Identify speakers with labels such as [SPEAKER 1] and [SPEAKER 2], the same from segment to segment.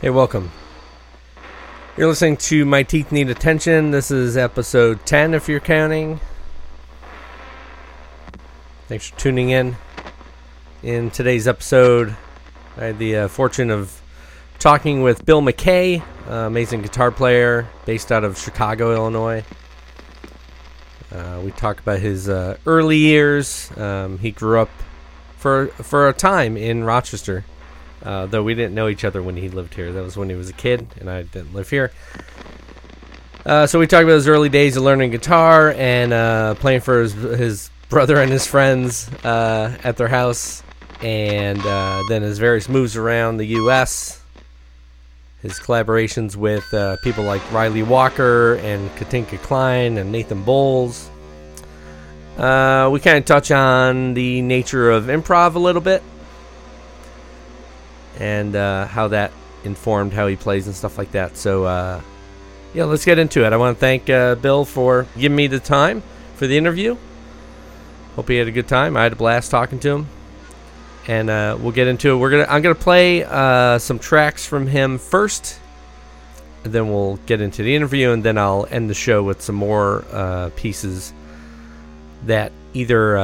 [SPEAKER 1] Hey, welcome. You're listening to My Teeth Need Attention. This is episode 10 if you're counting. Thanks for tuning in. In today's episode, I had the uh, fortune of talking with Bill MacKay, uh, amazing guitar player based out of Chicago, Illinois. Uh, we talk about his uh, early years. Um, he grew up for for a time in Rochester, uh, though we didn't know each other when he lived here. That was when he was a kid, and I didn't live here. Uh, so we talked about his early days of learning guitar and uh, playing for his, his brother and his friends uh, at their house, and uh, then his various moves around the U.S. His collaborations with uh, people like Ryley Walker and Katinka Kleijn and Nathan Bowles. We kind of touch on the nature of improv a little bit and uh, how that informed how he plays and stuff like that. So, uh, yeah, let's get into it. I want to thank uh, Bill for giving me the time for the interview. Hope he had a good time. I had a blast talking to him, and uh, we'll get into it. We're gonna I'm gonna play uh, some tracks from him first, and then we'll get into the interview, and then I'll end the show with some more uh, pieces that either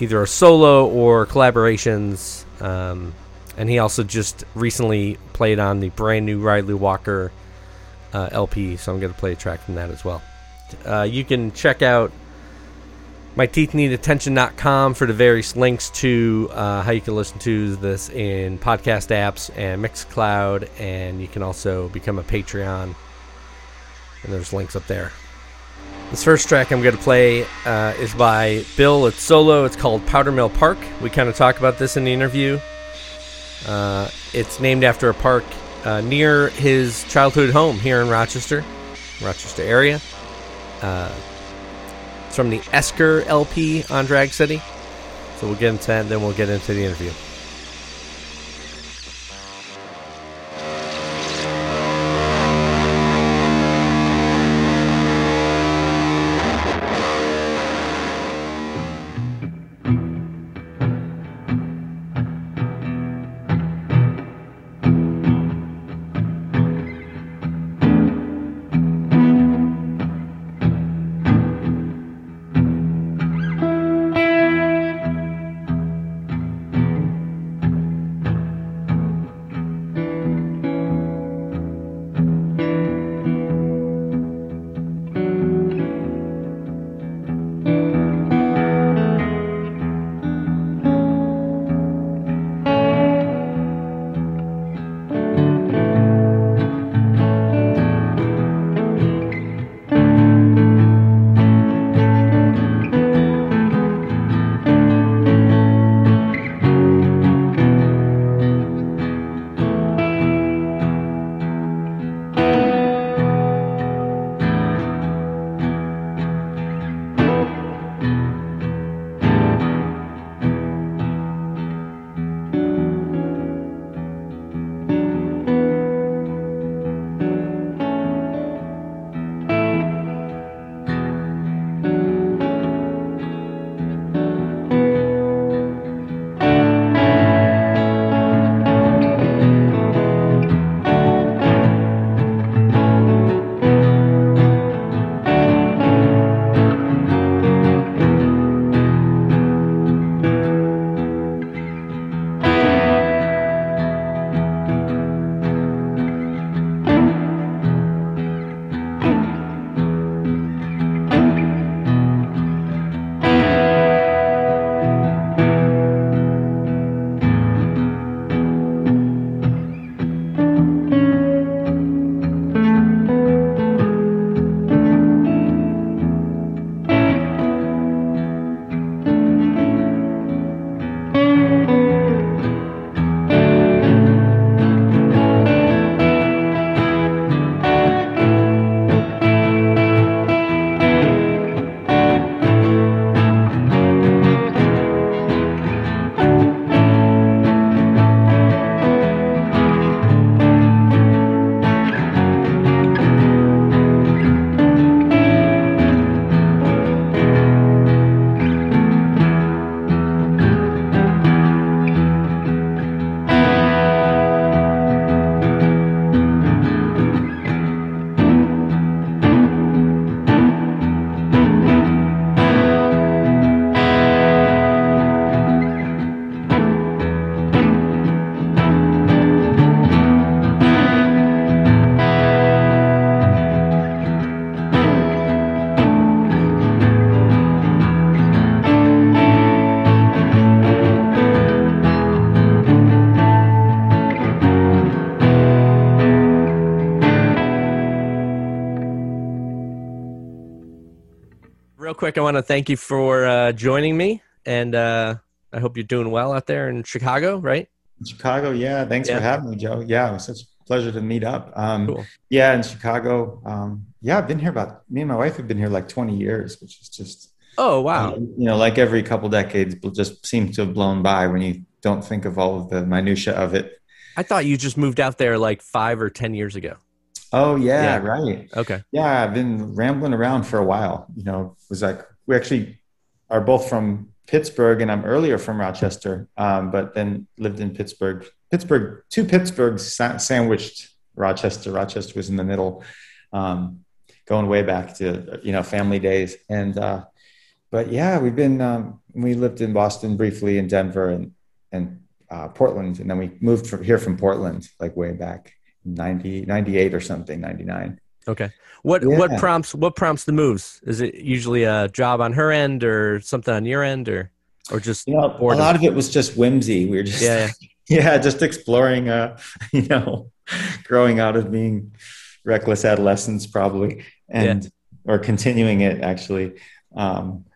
[SPEAKER 1] either a solo or collaborations. Um, and he also just recently played on the brand new Ryley Walker uh, LP, so I'm going to play a track from that as well. Uh, you can check out myteethneedattention.com for the various links to uh, how you can listen to this in podcast apps and Mixcloud, and you can also become a Patreon. And there's links up there. This first track I'm going to play uh, is by Bill. It's solo. It's called Powder Mill Park. We kind of talk about this in the interview. Uh, it's named after a park uh, near his childhood home here in Rochester, Rochester area. Uh, it's from the Esker LP on Drag City. So we'll get into that, and then we'll get into the interview. Real quick, I want to thank you for uh, joining me, and uh, I hope you're doing well out there in Chicago, right?
[SPEAKER 2] In Chicago, yeah. Thanks yeah. for having me, Joe. Yeah, it was such a pleasure to meet up. Um, cool. Yeah, in Chicago. Um, yeah, I've been here about me and my wife have been here like 20 years, which is just
[SPEAKER 1] oh wow.
[SPEAKER 2] Um, you know, like every couple decades, just seems to have blown by when you don't think of all of the minutia of it.
[SPEAKER 1] I thought you just moved out there like five or ten years ago.
[SPEAKER 2] Oh yeah, yeah. right.
[SPEAKER 1] Okay.
[SPEAKER 2] Yeah, I've been rambling around for a while. You know, it was like we actually are both from Pittsburgh, and I'm earlier from Rochester, um, but then lived in Pittsburgh. Pittsburgh, two Pittsburghs sa- sandwiched Rochester. Rochester was in the middle, um, going way back to you know family days. And uh, but yeah, we've been um, we lived in Boston briefly, in Denver, and and uh, Portland, and then we moved from here from Portland, like way back 90, 98 or something, 99.
[SPEAKER 1] Okay. What yeah. what prompts what prompts the moves? Is it usually a job on her end or something on your end or or just
[SPEAKER 2] you know, a lot of it was just whimsy. We were just yeah, yeah, just exploring uh, you know, growing out of being reckless adolescents probably and yeah. or continuing it actually. Um,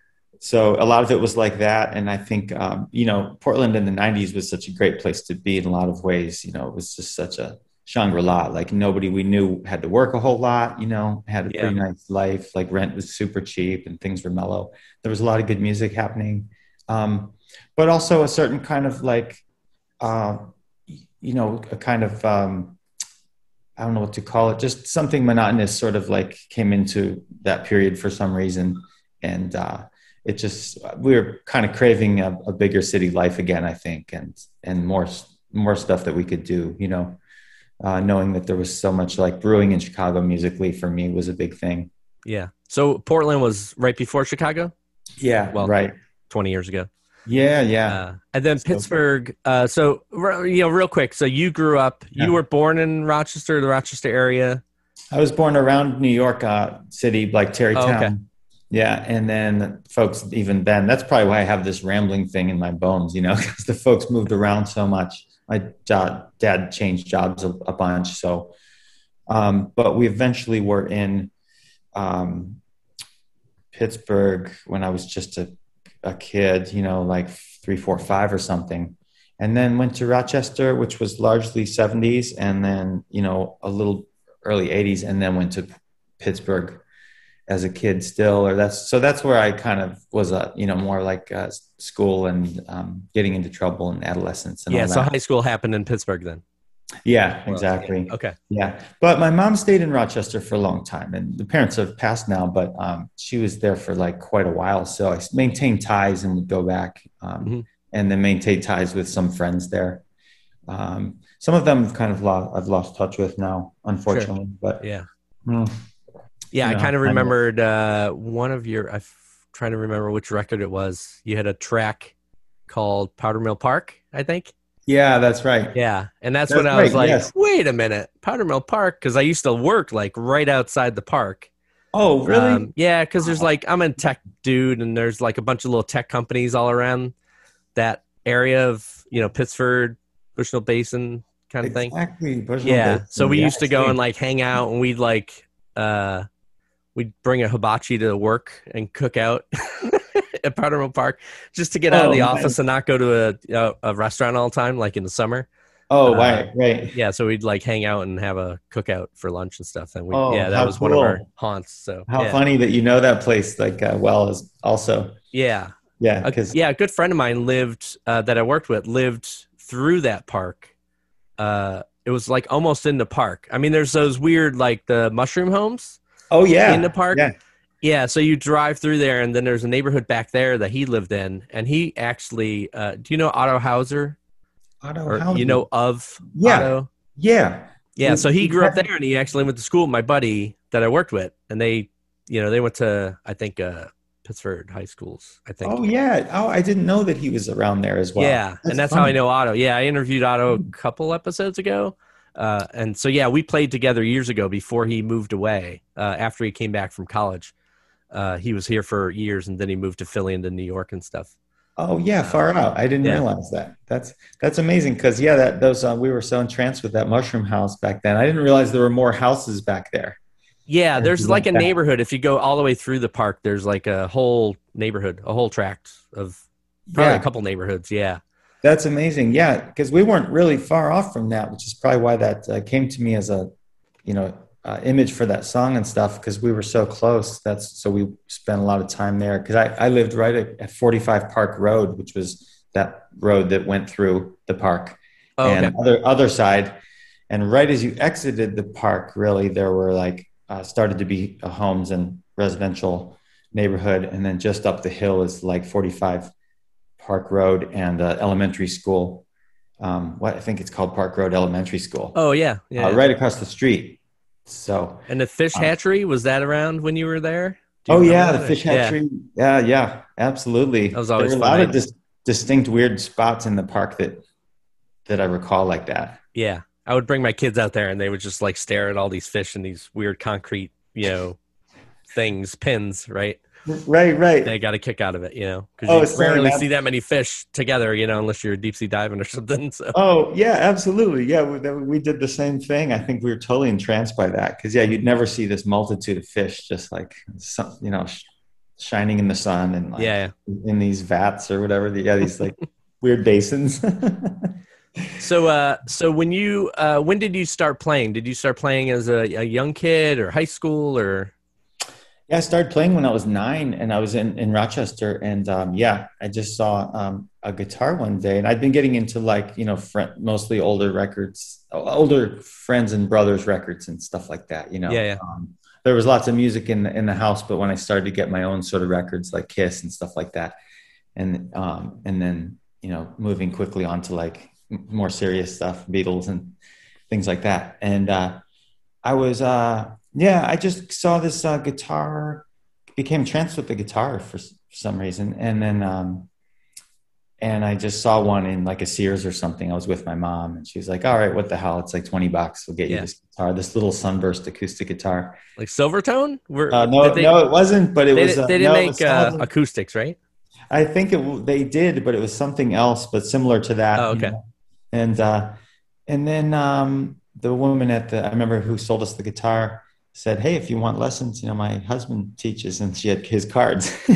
[SPEAKER 2] so a lot of it was like that and i think um, you know portland in the 90s was such a great place to be in a lot of ways you know it was just such a Shangri-La. Like nobody we knew had to work a whole lot, you know, had a yeah. pretty nice life. Like rent was super cheap and things were mellow. There was a lot of good music happening. Um, but also a certain kind of like, uh, you know, a kind of, um, I don't know what to call it, just something monotonous sort of like came into that period for some reason. And uh, it just, we were kind of craving a, a bigger city life again, I think, and, and more, more stuff that we could do, you know uh, knowing that there was so much like brewing in Chicago musically for me was a big thing.
[SPEAKER 1] Yeah. So Portland was right before Chicago.
[SPEAKER 2] Yeah. Well, right.
[SPEAKER 1] Twenty years ago.
[SPEAKER 2] Yeah, yeah.
[SPEAKER 1] Uh, and then Pittsburgh. Uh, so you know, real quick. So you grew up. You yeah. were born in Rochester, the Rochester area.
[SPEAKER 2] I was born around New York uh, City, like Tarrytown. Oh, okay. Yeah, and then folks, even then, that's probably why I have this rambling thing in my bones, you know, because the folks moved around so much my dad, dad changed jobs a, a bunch. So, um, but we eventually were in um, Pittsburgh when I was just a, a kid, you know, like three, four, five or something. And then went to Rochester, which was largely 70s, and then, you know, a little early 80s, and then went to Pittsburgh as a kid still or that's so that's where i kind of was a you know more like uh, school and um, getting into trouble in adolescence and
[SPEAKER 1] yeah so high school happened in pittsburgh then
[SPEAKER 2] yeah exactly
[SPEAKER 1] okay
[SPEAKER 2] yeah but my mom stayed in rochester for a long time and the parents have passed now but um, she was there for like quite a while so i maintained ties and would go back um, mm-hmm. and then maintain ties with some friends there um, some of them kind of lost i've lost touch with now unfortunately sure. but
[SPEAKER 1] yeah mm. Yeah, I kind of remembered uh, one of your. I'm trying to remember which record it was. You had a track called Powder Mill Park, I think.
[SPEAKER 2] Yeah, that's right.
[SPEAKER 1] Yeah, and that's, that's when I was like, yes. "Wait a minute, Powder Mill Park," because I used to work like right outside the park.
[SPEAKER 2] Oh, really? Um,
[SPEAKER 1] yeah, because there's like I'm a tech dude, and there's like a bunch of little tech companies all around that area of you know Pittsford, Bushnell Basin kind of
[SPEAKER 2] thing. Exactly.
[SPEAKER 1] yeah. Basin. So we used to go and like hang out, and we'd like uh we'd bring a hibachi to work and cook out at Powder Park just to get out of the oh, office and not go to a, a, a, restaurant all the time, like in the summer.
[SPEAKER 2] Oh, uh, right, right.
[SPEAKER 1] Yeah, so we'd like hang out and have a cookout for lunch and stuff. And we, oh, yeah, that was cool. one of our haunts. So
[SPEAKER 2] how
[SPEAKER 1] yeah.
[SPEAKER 2] funny that you know that place like uh, well as also.
[SPEAKER 1] Yeah,
[SPEAKER 2] yeah,
[SPEAKER 1] because yeah, a good friend of mine lived uh, that I worked with lived through that park. Uh, it was like almost in the park. I mean, there's those weird like the mushroom homes
[SPEAKER 2] Oh yeah,
[SPEAKER 1] in the park.
[SPEAKER 2] Yeah.
[SPEAKER 1] Yeah, so you drive through there, and then there's a neighborhood back there that he lived in, and he actually. Uh, do you know Otto Hauser?
[SPEAKER 2] Otto or, Hauser.
[SPEAKER 1] You know of
[SPEAKER 2] yeah.
[SPEAKER 1] Otto?
[SPEAKER 2] Yeah.
[SPEAKER 1] Yeah. So he grew up there, and he actually went to school with my buddy that I worked with, and they, you know, they went to I think uh, Pittsford high schools. I think.
[SPEAKER 2] Oh yeah. Oh, I didn't know that he was around there as well.
[SPEAKER 1] Yeah, that's and that's funny. how I know Otto. Yeah, I interviewed Otto a couple episodes ago. Uh, and so yeah, we played together years ago before he moved away. Uh, after he came back from college, uh, he was here for years, and then he moved to Philly and to New York and stuff.
[SPEAKER 2] Oh yeah, far out. I didn't yeah. realize that. That's that's amazing because yeah, that those uh, we were so entranced with that mushroom house back then. I didn't realize there were more houses back there.
[SPEAKER 1] Yeah, there's like a neighborhood. If you go all the way through the park, there's like a whole neighborhood, a whole tract of probably yeah. a couple neighborhoods. Yeah.
[SPEAKER 2] That's amazing. Yeah, because we weren't really far off from that, which is probably why that uh, came to me as a, you know, uh, image for that song and stuff because we were so close. That's so we spent a lot of time there because I, I lived right at, at 45 Park Road, which was that road that went through the park, oh, and okay. other other side, and right as you exited the park, really there were like uh, started to be uh, homes and residential neighborhood, and then just up the hill is like 45 Park Road and uh, elementary school. Um, what I think it's called Park Road Elementary School.
[SPEAKER 1] Oh yeah, yeah.
[SPEAKER 2] Uh, right across the street. So.
[SPEAKER 1] And the fish um, hatchery was that around when you were there?
[SPEAKER 2] oh yeah, the fish hatchery. Yeah. yeah, yeah, absolutely.
[SPEAKER 1] That was always
[SPEAKER 2] there were a lot of dis- distinct weird spots in the park that that I recall like that.
[SPEAKER 1] Yeah, I would bring my kids out there, and they would just like stare at all these fish and these weird concrete, you know, things, pins, right?
[SPEAKER 2] Right, right.
[SPEAKER 1] They got a kick out of it, you know, because oh, you rarely see that many fish together, you know, unless you're deep sea diving or something. So.
[SPEAKER 2] Oh yeah, absolutely. Yeah, we, we did the same thing. I think we were totally entranced by that because yeah, you'd never see this multitude of fish just like some, you know, sh- shining in the sun and like,
[SPEAKER 1] yeah,
[SPEAKER 2] in these vats or whatever. Yeah, these like weird basins.
[SPEAKER 1] so uh so when you uh when did you start playing did you start playing as a, a young kid or high school or
[SPEAKER 2] yeah, I started playing when I was nine, and I was in in Rochester, and um, yeah, I just saw um, a guitar one day, and I'd been getting into like you know fr- mostly older records, older friends and brothers records and stuff like that. You know,
[SPEAKER 1] yeah, yeah. Um,
[SPEAKER 2] there was lots of music in the, in the house, but when I started to get my own sort of records like Kiss and stuff like that, and um, and then you know moving quickly on to like more serious stuff, Beatles and things like that, and uh, I was. Uh, yeah, I just saw this uh, guitar, became tranced with the guitar for, for some reason, and then um, and I just saw one in like a Sears or something. I was with my mom, and she was like, "All right, what the hell? It's like twenty bucks. We'll get you this guitar, this little sunburst acoustic guitar."
[SPEAKER 1] Like Silvertone?
[SPEAKER 2] Were, uh, no, they, no, it wasn't. But it
[SPEAKER 1] they,
[SPEAKER 2] was.
[SPEAKER 1] Uh, they didn't no, make uh, acoustics, right?
[SPEAKER 2] I think it, they did, but it was something else, but similar to that.
[SPEAKER 1] Oh, okay.
[SPEAKER 2] You know? And uh, and then um, the woman at the I remember who sold us the guitar said, "Hey, if you want lessons, you know, my husband teaches," and she had his cards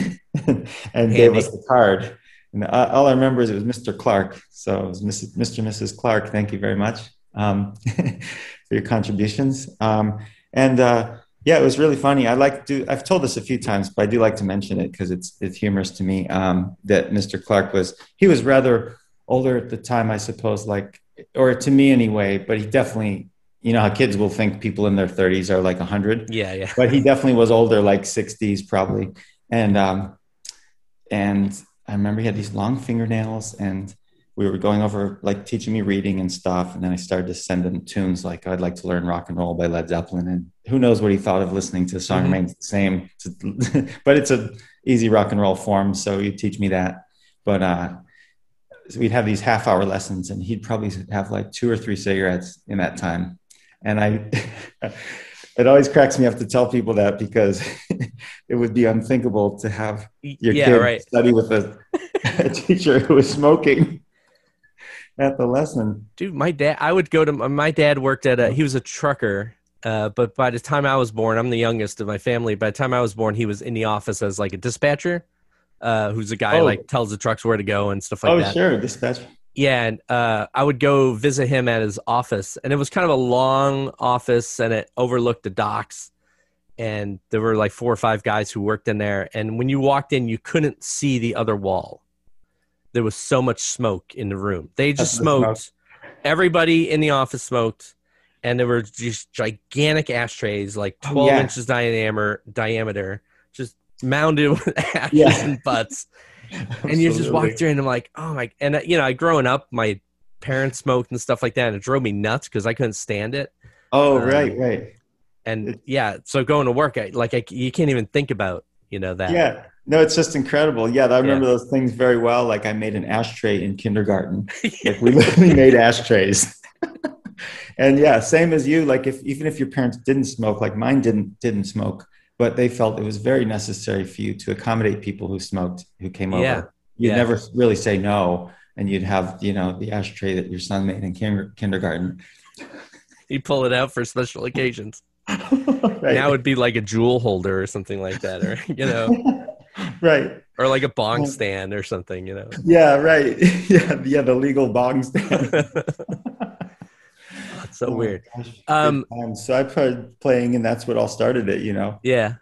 [SPEAKER 2] and Handy. gave us the card. And all I remember is it was Mr. Clark. So it was Mrs. Mr. and Mrs. Clark. Thank you very much um, for your contributions. Um, and uh, yeah, it was really funny. I like to. I've told this a few times, but I do like to mention it because it's it's humorous to me. Um, that Mr. Clark was he was rather older at the time, I suppose, like or to me anyway. But he definitely you know how kids will think people in their 30s are like 100
[SPEAKER 1] yeah yeah.
[SPEAKER 2] But he definitely was older like 60s probably. And um and i remember he had these long fingernails and we were going over like teaching me reading and stuff. And then i started to send him tunes like i'd like to learn rock and roll by led zeppelin. And who knows what he thought of listening to the song mm-hmm. remains the same. But it's a easy rock and roll form so you teach me that. But uh so we'd have these half hour lessons and he'd probably have like two or three cigarettes in that time and I, it always cracks me up to tell people that because it would be unthinkable to have your yeah, kid right. study with a, a teacher who was smoking at the lesson.
[SPEAKER 1] Dude, my dad, I would go to my dad worked at a, he was a trucker. Uh, but by the time I was born, I'm the youngest of my family. By the time I was born, he was in the office as like a dispatcher, uh, who's a guy oh. like tells the trucks where to go and stuff like
[SPEAKER 2] oh,
[SPEAKER 1] that.
[SPEAKER 2] Oh, sure, dispatcher
[SPEAKER 1] yeah, and uh, I would go visit him at his office, and it was kind of a long office, and it overlooked the docks. And there were like four or five guys who worked in there, and when you walked in, you couldn't see the other wall. There was so much smoke in the room. They just That's smoked. The Everybody in the office smoked, and there were just gigantic ashtrays, like oh, twelve yeah. inches diameter, diameter, just mounded with ashes yeah. and butts and you just walk through and I'm like, oh my, and uh, you know, I growing up, my parents smoked and stuff like that, and it drove me nuts because I couldn't stand it.
[SPEAKER 2] Oh, um, right, right.
[SPEAKER 1] And yeah, so going to work, I, like I, you can't even think about you know that.
[SPEAKER 2] Yeah, no, it's just incredible. Yeah, I remember yeah. those things very well. Like I made an ashtray in kindergarten. like we literally made ashtrays. and yeah, same as you. Like if even if your parents didn't smoke, like mine didn't didn't smoke, but they felt it was very necessary for you to accommodate people who smoked who came over. Yeah. You'd yeah. never really say no, and you'd have you know the ashtray that your son made in kindergarten.
[SPEAKER 1] You pull it out for special occasions. right. Now it'd be like a jewel holder or something like that, or you know,
[SPEAKER 2] right,
[SPEAKER 1] or like a bong stand or something, you know.
[SPEAKER 2] Yeah, right. Yeah, yeah, the legal bong stand.
[SPEAKER 1] So oh, weird. Um,
[SPEAKER 2] so I started playing, and that's what all started it. You know.
[SPEAKER 1] Yeah.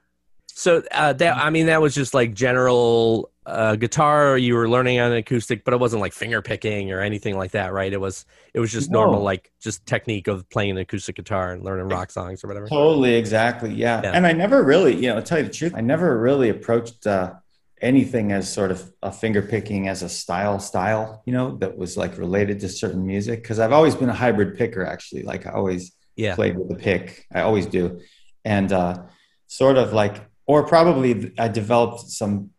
[SPEAKER 1] So uh, that I mean that was just like general uh, guitar. You were learning on acoustic, but it wasn't like finger picking or anything like that, right? It was it was just no. normal like just technique of playing an acoustic guitar and learning rock songs or whatever.
[SPEAKER 2] Totally, exactly, yeah. yeah. And I never really, you know, to tell you the truth, I never really approached uh, anything as sort of a finger picking as a style style, you know, that was like related to certain music. Because I've always been a hybrid picker, actually. Like I always yeah. played with the pick. I always do, and uh, sort of like or probably I developed some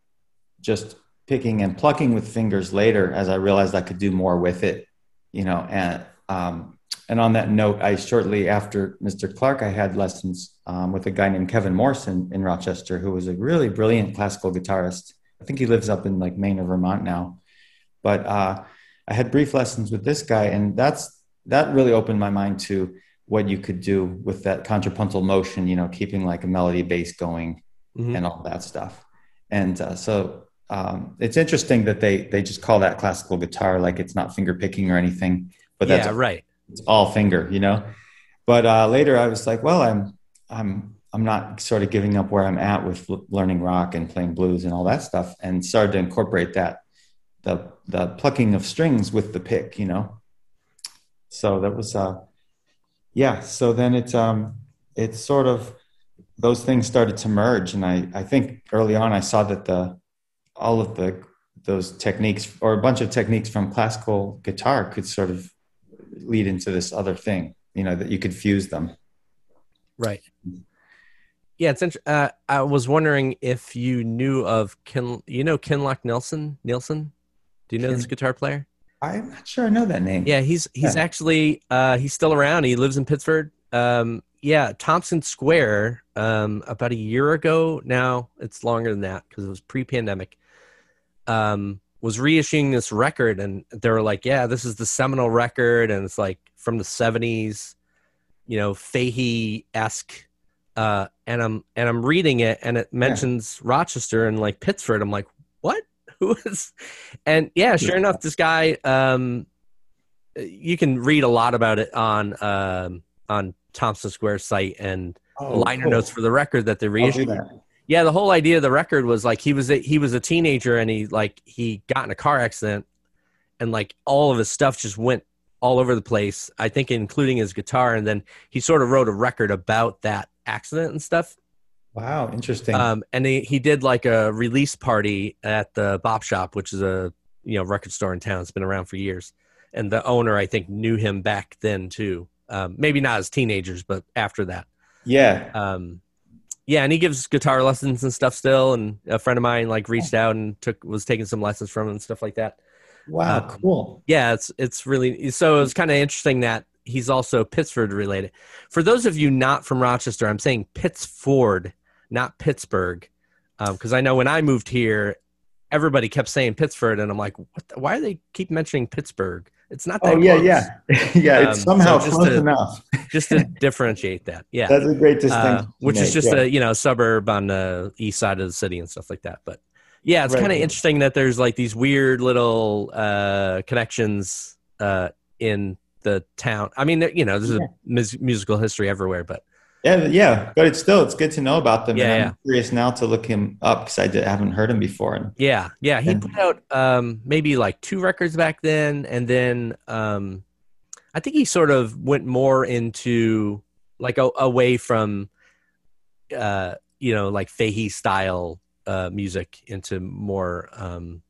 [SPEAKER 2] just picking and plucking with fingers later as I realized I could do more with it, you know. And um, and on that note, I shortly after Mr. Clark, I had lessons um, with a guy named Kevin Morrison in Rochester, who was a really brilliant classical guitarist. I think he lives up in like Maine or Vermont now. But uh, I had brief lessons with this guy, and that's that really opened my mind to what you could do with that contrapuntal motion. You know, keeping like a melody bass going mm-hmm. and all that stuff. And uh, so um, it's interesting that they they just call that classical guitar like it's not finger picking or anything, but that's
[SPEAKER 1] yeah, right.
[SPEAKER 2] It's all finger, you know. But uh, later I was like, well, I'm I'm I'm not sort of giving up where I'm at with learning rock and playing blues and all that stuff, and started to incorporate that the the plucking of strings with the pick, you know. So that was uh yeah. So then it's um it's sort of those things started to merge and I, I think early on i saw that the all of the those techniques or a bunch of techniques from classical guitar could sort of lead into this other thing you know that you could fuse them.
[SPEAKER 1] Right. Yeah it's int- uh, i was wondering if you knew of ken you know kinloch nelson nielsen? Do you know Ken- this guitar player?
[SPEAKER 2] I'm not sure i know that name.
[SPEAKER 1] Yeah he's he's yeah. actually uh, he's still around. He lives in pittsburgh. Um, yeah, Tompkins Square um, about a year ago. Now. It's longer than that because it was pre-pandemic. Um, was reissuing this record, and they were like, "Yeah, this is the seminal record," and it's like from the '70s, you know, Fahey esque. Uh, and I'm and I'm reading it, and it mentions yeah. Rochester and like Pittsford. I'm like, what? Who is? And yeah, sure yeah. enough, this guy. Um, you can read a lot about it on um, on Tompkins Square site and oh, liner cool. notes for the record that they reissued. Yeah, the whole idea of the record was like he was a, he was a teenager and he like he got in a car accident and like all of his stuff just went all over the place. I think including his guitar and then he sort of wrote a record about that accident and stuff.
[SPEAKER 2] Wow, interesting.
[SPEAKER 1] Um, and he, he did like a release party at the Bop Shop, which is a you know record store in town. It's been around for years, and the owner I think knew him back then too. Um, maybe not as teenagers, but after that.
[SPEAKER 2] Yeah.
[SPEAKER 1] Um, yeah, and he gives guitar lessons and stuff still. And a friend of mine like reached out and took was taking some lessons from him and stuff like that.
[SPEAKER 2] Wow, um, cool.
[SPEAKER 1] Yeah, it's it's really so it's kind of interesting that he's also Pittsford related. For those of you not from Rochester, I'm saying Pittsford, not Pittsburgh, because um, I know when I moved here, everybody kept saying Pittsford, and I'm like, the, why do they keep mentioning Pittsburgh? It's not that.
[SPEAKER 2] Oh yeah, yeah, yeah. It's um, somehow so close to, enough.
[SPEAKER 1] just to differentiate that. Yeah,
[SPEAKER 2] that's a great uh, distinction. Uh,
[SPEAKER 1] which is just yeah. a you know suburb on the east side of the city and stuff like that. But yeah, it's right. kind of interesting that there's like these weird little uh, connections uh, in the town. I mean, you know, there's yeah. a mus- musical history everywhere, but
[SPEAKER 2] yeah, yeah, but it's still it's good to know about them. Yeah, and I'm curious now to look him up because I did, haven't heard him before. And,
[SPEAKER 1] yeah, yeah, he and, put out um, maybe like two records back then, and then um, I think he sort of went more into like a, away from uh, you know like Fahey style uh, music into more um,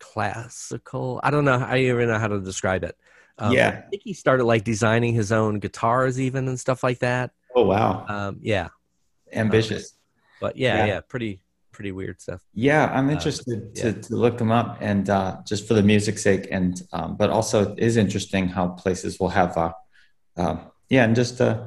[SPEAKER 1] classical. I don't know. I don't even know how to describe it.
[SPEAKER 2] Um, yeah,
[SPEAKER 1] I think he started like designing his own guitars, even and stuff like that.
[SPEAKER 2] Oh wow!
[SPEAKER 1] Um, yeah,
[SPEAKER 2] ambitious. Um,
[SPEAKER 1] but yeah, yeah, yeah, pretty pretty weird stuff.
[SPEAKER 2] Yeah, I'm uh, interested uh, to, yeah. to look them up and uh, just for the music's sake, and um, but also it is interesting how places will have, uh, uh, yeah, and just uh,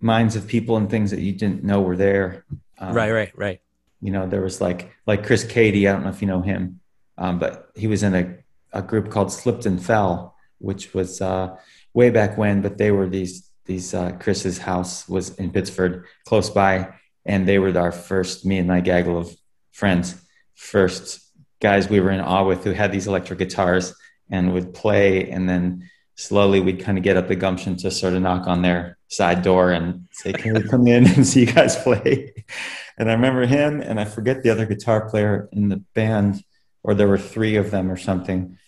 [SPEAKER 2] minds of people and things that you didn't know were there.
[SPEAKER 1] Um, right, right, right.
[SPEAKER 2] You know, there was like like Chris Cady. I don't know if you know him, um, but he was in a, a group called Slipped and Fell, which was uh, way back when. But they were these these uh, Chris's house was in Pittsford, close by, and they were our first me and my gaggle of friends, first guys we were in awe with who had these electric guitars and would play, and then slowly we'd kind of get up the gumption to sort of knock on their side door and say, "Can we come in and see you guys play?" And I remember him, and I forget the other guitar player in the band, or there were three of them or something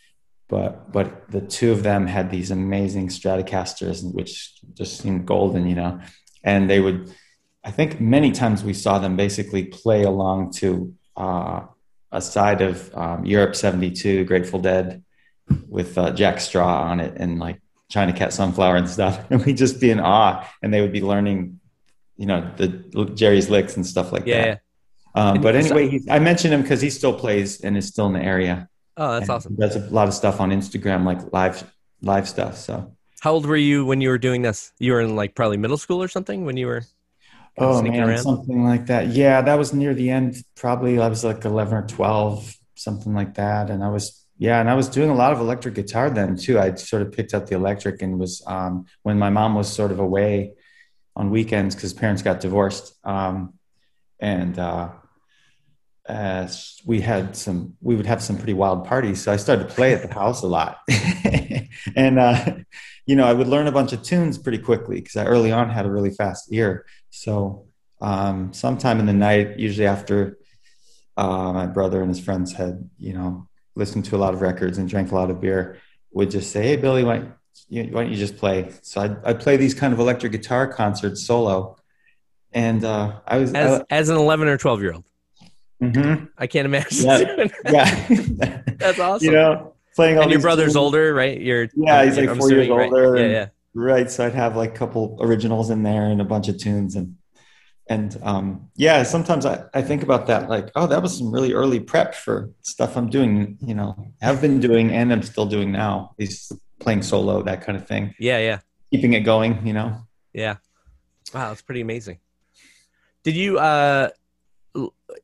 [SPEAKER 2] but but the two of them had these amazing Stratocasters, which just seemed golden, you know. And they would, I think, many times we saw them basically play along to uh, a side of um, Europe '72, Grateful Dead, with uh, Jack Straw on it, and like China Cat Sunflower and stuff. And we'd just be in awe, and they would be learning, you know, the Jerry's licks and stuff like
[SPEAKER 1] yeah,
[SPEAKER 2] that. Yeah. Um, but anyway, I mentioned him because he still plays and is still in the area.
[SPEAKER 1] Oh, that's awesome.
[SPEAKER 2] Does a lot of stuff on Instagram, like live live stuff. So,
[SPEAKER 1] how old were you when you were doing this? You were in like probably middle school or something when you were.
[SPEAKER 2] Oh man, around? something like that. Yeah, that was near the end. Probably I was like eleven or twelve, something like that. And I was yeah, and I was doing a lot of electric guitar then too. I sort of picked up the electric and was um, when my mom was sort of away on weekends because parents got divorced. Um, and uh, as we had some we would have some pretty wild parties. So i started to play at the house a lot. And uh, you know i would learn a bunch of tunes pretty quickly because i early on had a really fast ear. So um, sometime in the night usually after uh, my brother and his friends had you know listened to a lot of records and drank a lot of beer would just say hey billy why, why don't you just play? So I'd, I'd play these kind of electric guitar concerts solo. And uh, i was
[SPEAKER 1] as, I, as an 11 or 12 year old
[SPEAKER 2] Mm-hmm.
[SPEAKER 1] I can't imagine.
[SPEAKER 2] Yeah, yeah.
[SPEAKER 1] that's awesome.
[SPEAKER 2] You know, playing all.
[SPEAKER 1] And your brother's tunes. older, right? You're
[SPEAKER 2] yeah, he's like I'm 4 assuming, years older.
[SPEAKER 1] Right? Yeah, yeah.
[SPEAKER 2] Right, so I'd have like a couple originals in there and a bunch of tunes and and um, yeah, sometimes I, I think about that like, oh, that was some really early prep for stuff I'm doing, you know, have been doing and I'm still doing now. These playing solo, that kind of thing.
[SPEAKER 1] Yeah, yeah.
[SPEAKER 2] Keeping it going, you know.
[SPEAKER 1] Yeah. Wow, that's pretty amazing. Did you uh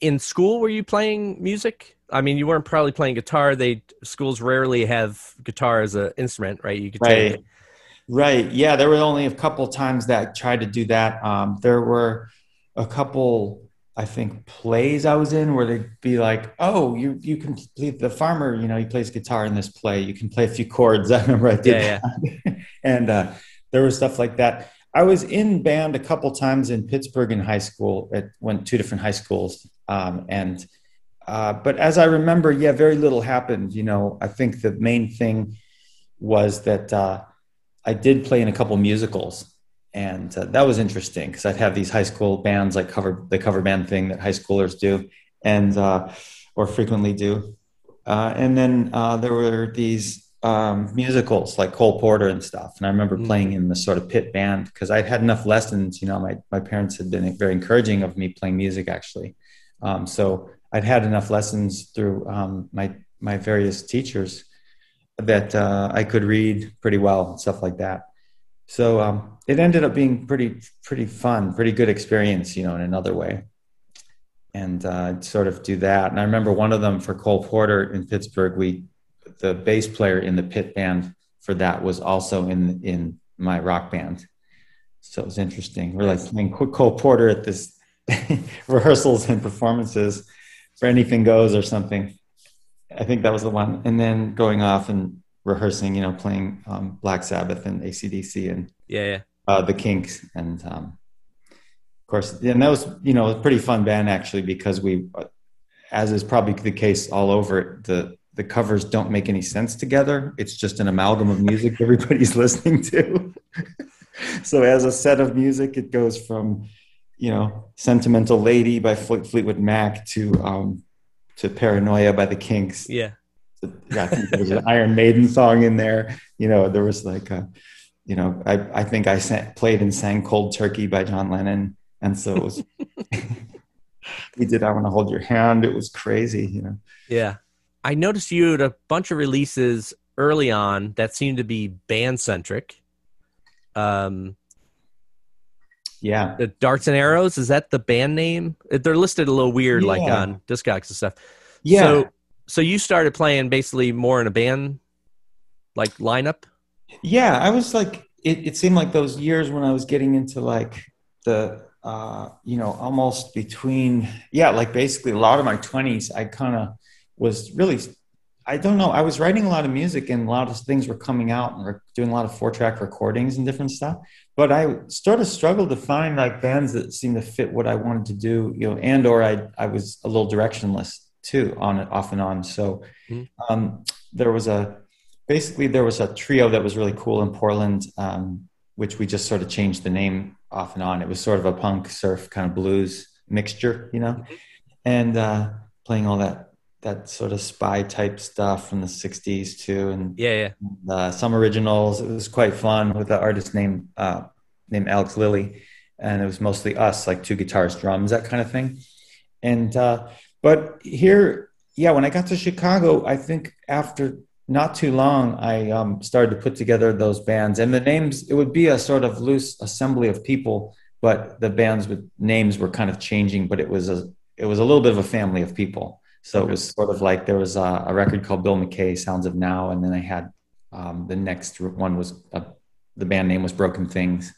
[SPEAKER 1] in school were you playing music? I mean, you weren't probably playing guitar. They schools rarely have guitar as an instrument, right? You could
[SPEAKER 2] right, take... right. Yeah, there were only a couple times that I tried to do that. Um, there were a couple, I think, plays I was in where they'd be like, "Oh, you you can play the farmer. You know, he plays guitar in this play. You can play a few chords." I remember I did yeah, that, yeah. and uh, there was stuff like that. I was in band a couple times in Pittsburgh in high school. At went two different high schools, um, and uh, but as I remember, yeah, very little happened. You know, I think the main thing was that uh, I did play in a couple musicals, and uh, that was interesting because I'd have these high school bands like cover the cover band thing that high schoolers do, and uh, or frequently do, uh, and then uh, there were these um, musicals like Cole Porter and stuff. And I remember mm. playing in the sort of pit band because I'd had enough lessons. You know, my, my parents had been very encouraging of me playing music actually. Um, so I'd had enough lessons through um, my, my various teachers that uh, I could read pretty well and stuff like that. So um, it ended up being pretty, pretty fun, pretty good experience, you know, in another way. And uh, sort of do that. And I remember one of them for Cole Porter in Pittsburgh, we the bass player in the pit band for that was also in in my rock band. So it was interesting. We're like playing Cole Porter at this rehearsals and performances for anything goes or something. I think that was the one. And then going off and rehearsing, you know, playing um, Black Sabbath and ACDC and
[SPEAKER 1] yeah, yeah.
[SPEAKER 2] Uh, the Kinks and um, of course, and that was you know a pretty fun band actually because we, as is probably the case all over the the covers don't make any sense together. It's just an amalgam of music everybody's listening to. so as a set of music, it goes from, you know, "Sentimental Lady" by Fleetwood Mac to um, to "Paranoia" by the Kinks.
[SPEAKER 1] Yeah.
[SPEAKER 2] I think there was an Iron Maiden song in there. You know, there was like a, you know, I I think I sang, played and sang "Cold Turkey" by John Lennon, and so it was. we did "I Want to Hold Your Hand." It was crazy, you know.
[SPEAKER 1] Yeah. I noticed you had a bunch of releases early on that seemed to be band centric. Um,
[SPEAKER 2] yeah,
[SPEAKER 1] the Darts and Arrows is that the band name? They're listed a little weird, yeah. like on Discogs and stuff.
[SPEAKER 2] Yeah.
[SPEAKER 1] So, so you started playing basically more in a band like lineup.
[SPEAKER 2] Yeah, I was like it, it seemed like those years when I was getting into like the uh, you know almost between yeah like basically a lot of my 20s I kind of was really I don't know. I was writing a lot of music and a lot of things were coming out and we're doing a lot of four track recordings and different stuff. But I sort of struggled to find like bands that seemed to fit what I wanted to do, you know, and or I I was a little directionless too on it off and on. So mm-hmm. um, there was a basically there was a trio that was really cool in Portland, um, which we just sort of changed the name off and on. It was sort of a punk surf kind of blues mixture, you know, mm-hmm. and uh, playing all that that sort of spy type stuff from the 60s too and
[SPEAKER 1] yeah
[SPEAKER 2] yeah. uh, some originals. It was quite fun with the artist named uh, named alex lilly and it was mostly us like two guitars drums that kind of thing. And uh, but here yeah when i got to chicago i think after not too long i um, started to put together those bands and the names it would be a sort of loose assembly of people but the bands with names were kind of changing but it was a it was a little bit of a family of people so okay. it was sort of like there was a, a, record called Bill MacKay, Sounds of Now, and then I had um, the next one was uh, the band name was Broken Things,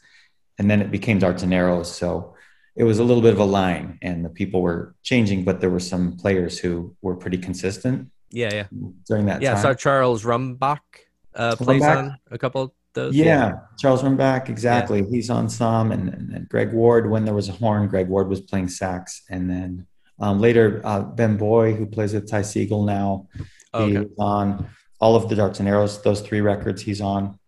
[SPEAKER 2] and then it became Darts and Arrows. So it was a little bit of a line, and the people were changing, but there were some players who were pretty consistent.
[SPEAKER 1] Yeah, yeah.
[SPEAKER 2] During that,
[SPEAKER 1] yeah.
[SPEAKER 2] Time.
[SPEAKER 1] So Charles Rumbach uh, plays Rumbach? on a couple of those.
[SPEAKER 2] Yeah, yeah. Charles Rumbach, exactly. Yeah. He's on some, and, and, and Greg Ward. When there was a horn, Greg Ward was playing sax, and then um, later, uh, Ben Boye, who plays with Ty Segall now, okay. he's on all of the Darts and Arrows, those three records he's on.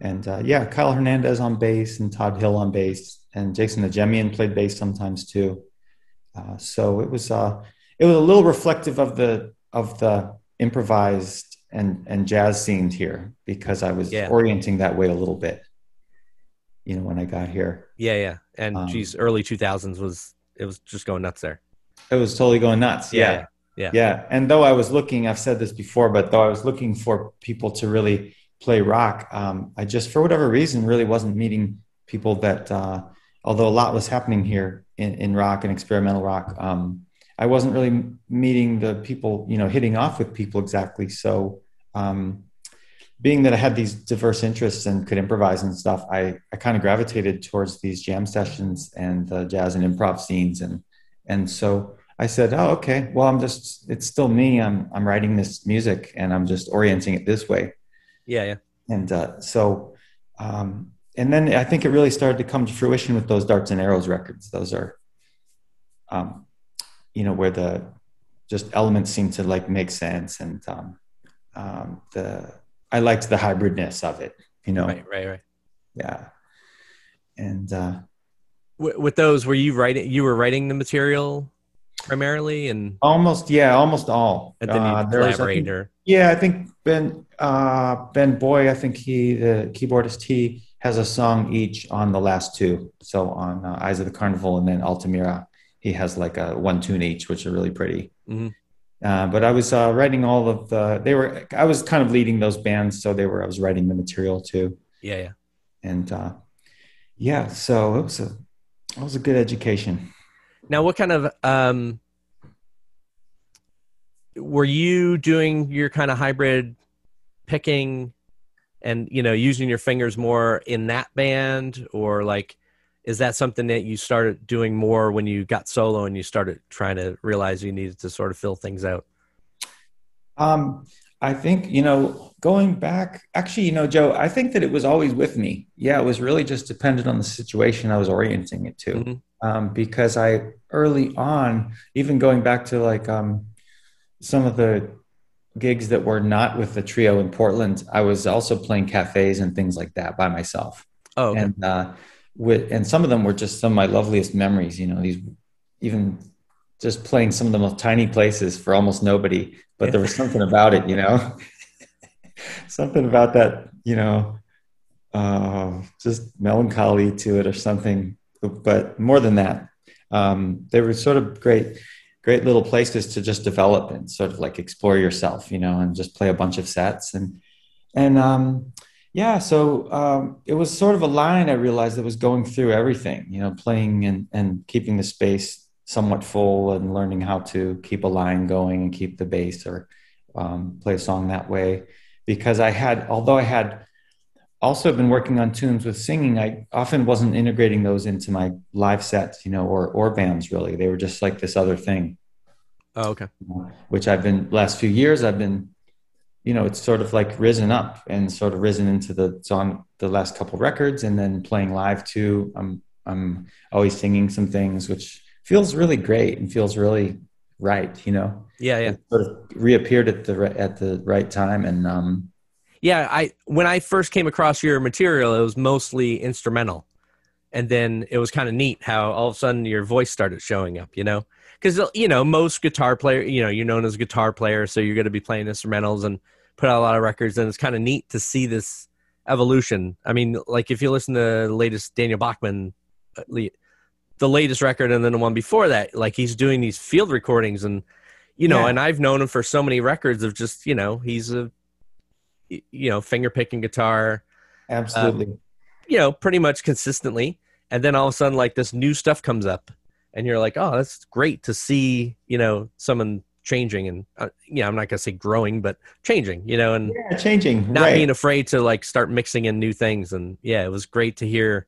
[SPEAKER 2] And uh, yeah, Kyle Hernandez on bass and Todd Hill on bass, and Jason Ajemian played bass sometimes too. Uh, so it was uh, it was a little reflective of the of the improvised and and jazz scenes here because I was yeah. orienting that way a little bit. You know, when I got here.
[SPEAKER 1] Yeah, yeah, and um, geez, early two thousands was it was just going nuts there.
[SPEAKER 2] It was totally going nuts. Yeah. yeah.
[SPEAKER 1] Yeah.
[SPEAKER 2] Yeah. And though I was looking, I've said this before, but though I was looking for people to really play rock, um, I just, for whatever reason, really wasn't meeting people that, uh, although a lot was happening here in, in rock and experimental rock, um, I wasn't really meeting the people, you know, hitting off with people exactly. So, um, being that I had these diverse interests and could improvise and stuff, I, I kind of gravitated towards these jam sessions and the jazz and improv scenes. And, and so I said, "Oh, okay. Well, I'm just it's still me. I'm I'm writing this music and I'm just orienting it this way."
[SPEAKER 1] Yeah, yeah.
[SPEAKER 2] And uh, so, um, and then I think it really started to come to fruition with those Darts and Arrows records. Those are, um, you know, where the just elements seem to like make sense, and um, um, the I liked the hybridness of it. You know,
[SPEAKER 1] right, right, right.
[SPEAKER 2] Yeah, and uh,
[SPEAKER 1] with those, were you writing? You were writing the material primarily, and
[SPEAKER 2] almost yeah, almost all.
[SPEAKER 1] And then uh,
[SPEAKER 2] or yeah, I think Ben uh, Ben Boye, I think he the keyboardist he has a song each on the last two. So on uh, Eyes of the Carnival and then Altamira, he has like a one tune each, which are really pretty. Mm-hmm. Uh, but I was uh, writing all of the. They were. I was kind of leading those bands, so they were. I was writing the material too.
[SPEAKER 1] Yeah, yeah.
[SPEAKER 2] And uh, yeah, so it was a it was a good education.
[SPEAKER 1] Now, what kind of um, were you doing your kind of hybrid picking and you know using your fingers more in that band? Or like is that something that you started doing more when you got solo and you started trying to realize you needed to sort of fill things out?
[SPEAKER 2] Um i think you know going back actually you know joe i think that it was always with me. Yeah it was really just dependent on the situation i was orienting it to. Mm-hmm um, because I early on, even going back to like um, some of the gigs that were not with the trio in Portland, I was also playing cafes and things like that by myself.
[SPEAKER 1] Oh, okay.
[SPEAKER 2] and uh, with and some of them were just some of my loveliest memories. You know, these even just playing some of the most tiny places for almost nobody, but there was something about it. You know, something about that. You know, uh, just melancholy to it or something but more than that, um, they were sort of great, great little places to just develop and sort of like explore yourself, you know, and just play a bunch of sets. And and um, yeah, so um, it was sort of a line I realized that was going through everything, you know, playing and and keeping the space somewhat full and learning how to keep a line going and keep the bass or um, play a song that way. Because I had, although I had also been working on tunes with singing. I often wasn't integrating those into my live sets, you know, or or bands really. They were just like this other thing.
[SPEAKER 1] Oh, okay.
[SPEAKER 2] Which I've been last few years. I've been, you know, it's sort of like risen up and sort of risen into the song the last couple records, and then playing live too. I'm I'm always singing some things, which feels really great and feels really right. You know.
[SPEAKER 1] Yeah, yeah. It
[SPEAKER 2] sort of reappeared at the at the right time, and um,
[SPEAKER 1] yeah, I when I first came across your material, it was mostly instrumental, and then it was kind of neat how all of a sudden your voice started showing up. You know, because you know most guitar player, you know, you're known as a guitar player, so you're going to be playing instrumentals and put out a lot of records, and it's kind of neat to see this evolution. I mean, like if you listen to the latest Daniel Bachman, the latest record, and then the one before that, like he's doing these field recordings and you know, yeah. and I've known him for so many records of just, you know, he's a you know, finger picking guitar.
[SPEAKER 2] Absolutely. Um,
[SPEAKER 1] you know, pretty much consistently. And then all of a sudden, like this new stuff comes up, and you're like, oh, that's great to see, you know, someone changing and, uh, you know, I'm not going to say growing, but changing, you know, and
[SPEAKER 2] yeah, changing.
[SPEAKER 1] Not right. being afraid to like start mixing in new things. And yeah, it was great to hear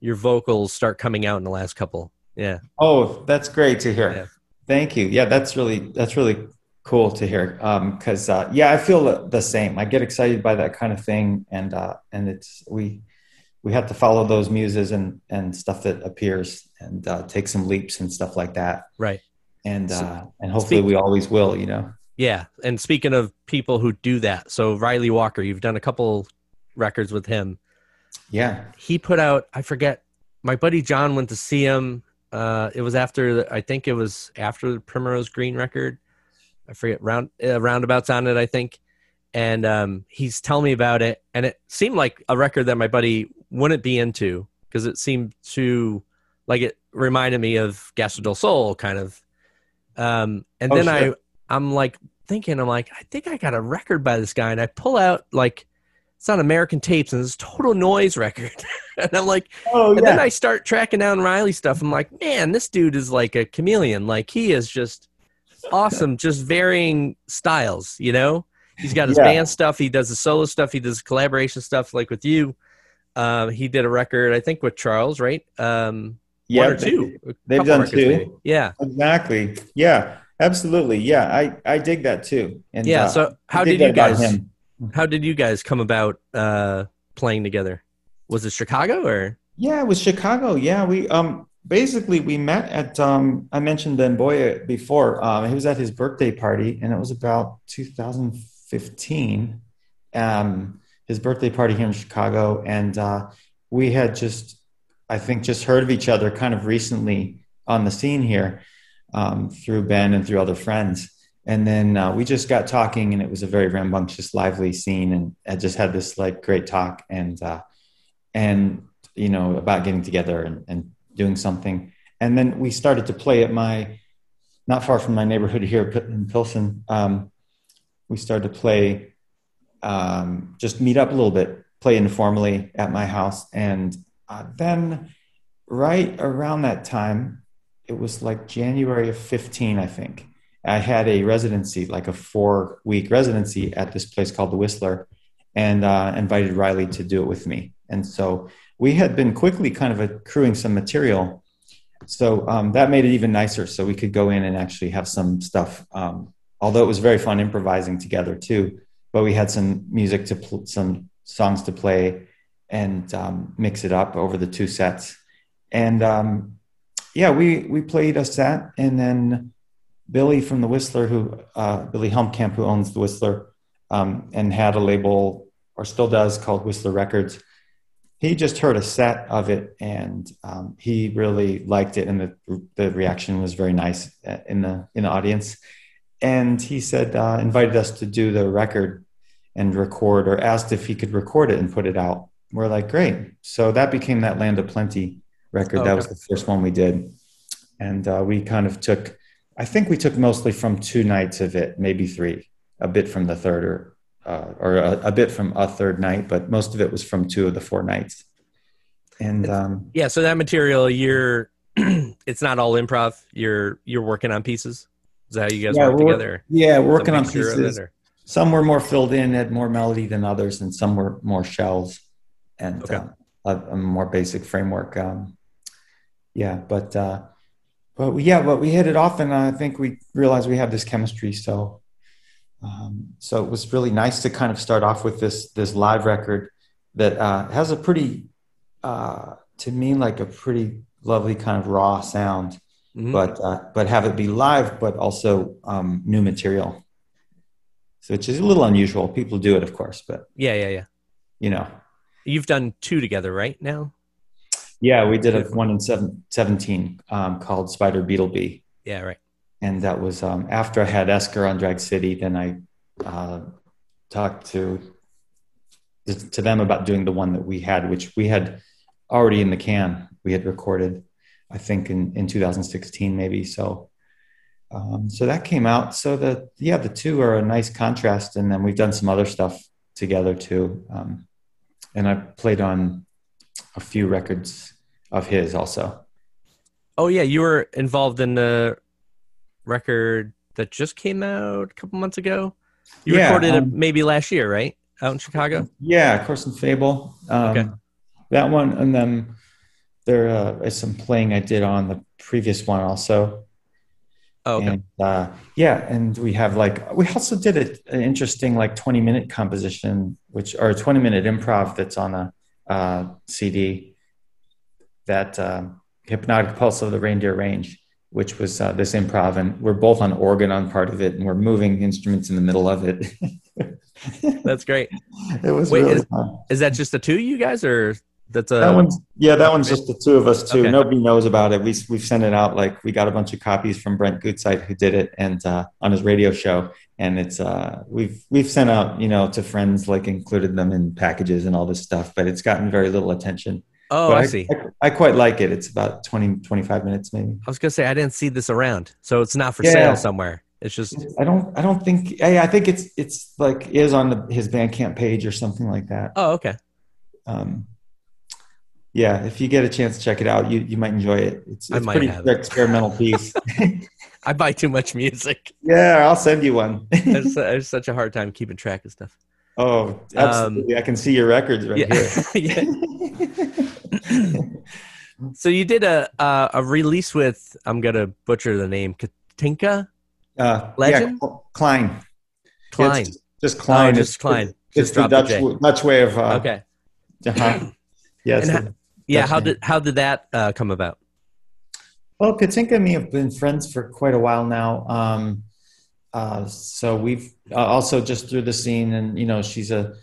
[SPEAKER 1] your vocals start coming out in the last couple. Yeah.
[SPEAKER 2] Oh, that's great to hear. Yeah. Thank you. Yeah, that's really, that's really cool to hear because um, uh, yeah i feel the same. I get excited by that kind of thing and uh, and it's we we have to follow those muses and and stuff that appears and uh, take some leaps and stuff like that.
[SPEAKER 1] Right.
[SPEAKER 2] And so, uh, and hopefully we always will you know?
[SPEAKER 1] Yeah and speaking of people who do that so Ryley Walker you've done a couple records with him.
[SPEAKER 2] Yeah.
[SPEAKER 1] He put out i forget my buddy john went to see him uh, it was after the, i think it was after the primrose green record I forget round uh, roundabouts on it, I think. And um, he's telling me about it, and it seemed like a record that my buddy wouldn't be into because it seemed too like it reminded me of Gastr del Sol kind of. Um, and oh, then sure. I I'm like thinking I'm like I think I got a record by this guy, and I pull out like it's on American tapes and it's total noise record. and I'm like, oh, and then I start tracking down Ryley stuff. I'm like, man, this dude is like a chameleon. Like he is just awesome, just varying styles. You know, he's got his yeah. band stuff, he does the solo stuff, he does collaboration stuff, like with you. Um, he did a record, I think, with Charles, right? Um,
[SPEAKER 2] yeah,
[SPEAKER 1] one or two.
[SPEAKER 2] They've done two.
[SPEAKER 1] Maybe. Yeah,
[SPEAKER 2] exactly. Yeah, absolutely. Yeah, I I dig that too.
[SPEAKER 1] And yeah, uh, so how did you guys? How did you guys come about uh, playing together? Was it Chicago or?
[SPEAKER 2] Yeah, it was Chicago. Yeah, we um basically we met at um, i mentioned Ben Boye before um, he was at his birthday party and it was about 2015 um, his birthday party here in chicago and uh, we had just i think just heard of each other kind of recently on the scene here um, through ben and through other friends. And then uh, we just got talking and it was a very rambunctious lively scene and i just had this like great talk and uh, and you know about getting together and, and doing something. And then we started to play at my, not far from my neighborhood here in Pilsen. Um, we started to play, um, just meet up a little bit, play informally at my house. And uh, then right around that time, it was like January of 15, I think. I had a residency, like a four week residency at this place called the Whistler, and uh, invited Riley to do it with me. And so we had been quickly kind of accruing some material. So um, that made it even nicer. So we could go in and actually have some stuff. Um, although it was very fun improvising together too, but we had some music to pl- some songs to play and um, mix it up over the two sets. And um, yeah, we we played a set, and then Billy from the Whistler, who uh, Billy Helmkamp, who owns the Whistler, um, and had a label or still does called Whistler Records he just heard a set of it and um, he really liked it and the, the reaction was very nice uh, in the in the audience. And he said uh, invited us to do the record and record or asked if he could record it and put it out. We're like great. So that became that land of plenty record. Okay. that was the first one we did. And uh, we kind of took i think we took mostly from two nights of it maybe three a bit from the third or uh, or a, a, bit from a third night, but most of it was from two of the four nights. And um,
[SPEAKER 1] yeah, so that material, you're it's not all improv. You're you're working on pieces. Is that how you guys yeah, work together?
[SPEAKER 2] Yeah, we're working on pieces. Some were more filled in, had more melody than others, and some were more shells. and okay. um, a, a, more basic framework. Um, yeah, but uh, but yeah, but we hit it off, and I think we realized we have this chemistry. So um, so it was really nice to kind of start off with this this live record that uh, has a pretty uh, to me like a pretty lovely kind of raw sound, mm-hmm. but uh, but have it be live, but also um, new material. So which is a little unusual. People do it, of course, but
[SPEAKER 1] yeah, yeah, yeah.
[SPEAKER 2] You know,
[SPEAKER 1] you've done two together, right now?
[SPEAKER 2] Yeah, we did a one in seven, 17 um, called Spider Beetlebee.
[SPEAKER 1] Yeah, right.
[SPEAKER 2] And that was um, after I had Esker on Drag City. Then I uh, talked to to them about doing the one that we had, which we had already in the can. We had recorded, I think, in in 2016 maybe. So um, so that came out. So the yeah, the two are a nice contrast, and then we've done some other stuff together too. Um, and I played on a few records of his also.
[SPEAKER 1] Oh yeah, you were involved in the record that just came out a couple months ago. You yeah, recorded um, it maybe last year, right? Out in Chicago.
[SPEAKER 2] Yeah, Course in Fable. Um, okay. That one, and then there uh, is some playing I did on the previous one also.
[SPEAKER 1] Oh, okay.
[SPEAKER 2] And, uh, yeah, and we have like we also did a, an interesting like twenty minute composition, which or a twenty minute improv that's on a uh, CD. That uh, hypnotic pulse of the reindeer range, which was uh, this improv, and we're both on organ on part of it, and we're moving instruments in the middle of it.
[SPEAKER 1] That's great.
[SPEAKER 2] It was Wait, really
[SPEAKER 1] is. Is that just the two of you guys, or that's a
[SPEAKER 2] that one's yeah that one's just the two of us too okay. nobody knows about it we, we've sent it out like we got a bunch of copies from brent Gutzeit who did it and uh, on his radio show and it's uh, we've we've sent out you know to friends like included them in packages and all this stuff but it's gotten very little attention
[SPEAKER 1] oh I, I, see
[SPEAKER 2] I, I, quite like it it's about 20 25 minutes maybe
[SPEAKER 1] i was gonna say i didn't see this around so it's not for yeah. sale somewhere it's just
[SPEAKER 2] i don't i don't think i, I think it's it's like is on the, his bandcamp page or something like that
[SPEAKER 1] oh okay
[SPEAKER 2] um yeah, if you get a chance to check it out, you you might enjoy it. It's, it's pretty experimental piece.
[SPEAKER 1] I buy too much music.
[SPEAKER 2] Yeah, I'll send you one.
[SPEAKER 1] I have such a hard time keeping track of stuff.
[SPEAKER 2] Oh, absolutely! Um, I can see your records right
[SPEAKER 1] yeah. here. so you did a uh, a release with I'm gonna butcher the name Katinka.
[SPEAKER 2] Uh, Legend. Yeah, Kleijn.
[SPEAKER 1] Kleijn.
[SPEAKER 2] It's just Kleijn.
[SPEAKER 1] Oh, just Kleijn.
[SPEAKER 2] It's, just the Dutch, Dutch way of. Uh,
[SPEAKER 1] okay.
[SPEAKER 2] Uh-huh. Yes
[SPEAKER 1] yeah how did how did that uh, come about
[SPEAKER 2] well katinka and me have been friends for quite a while now um, uh, so we've uh, also just through the scene and you know she's a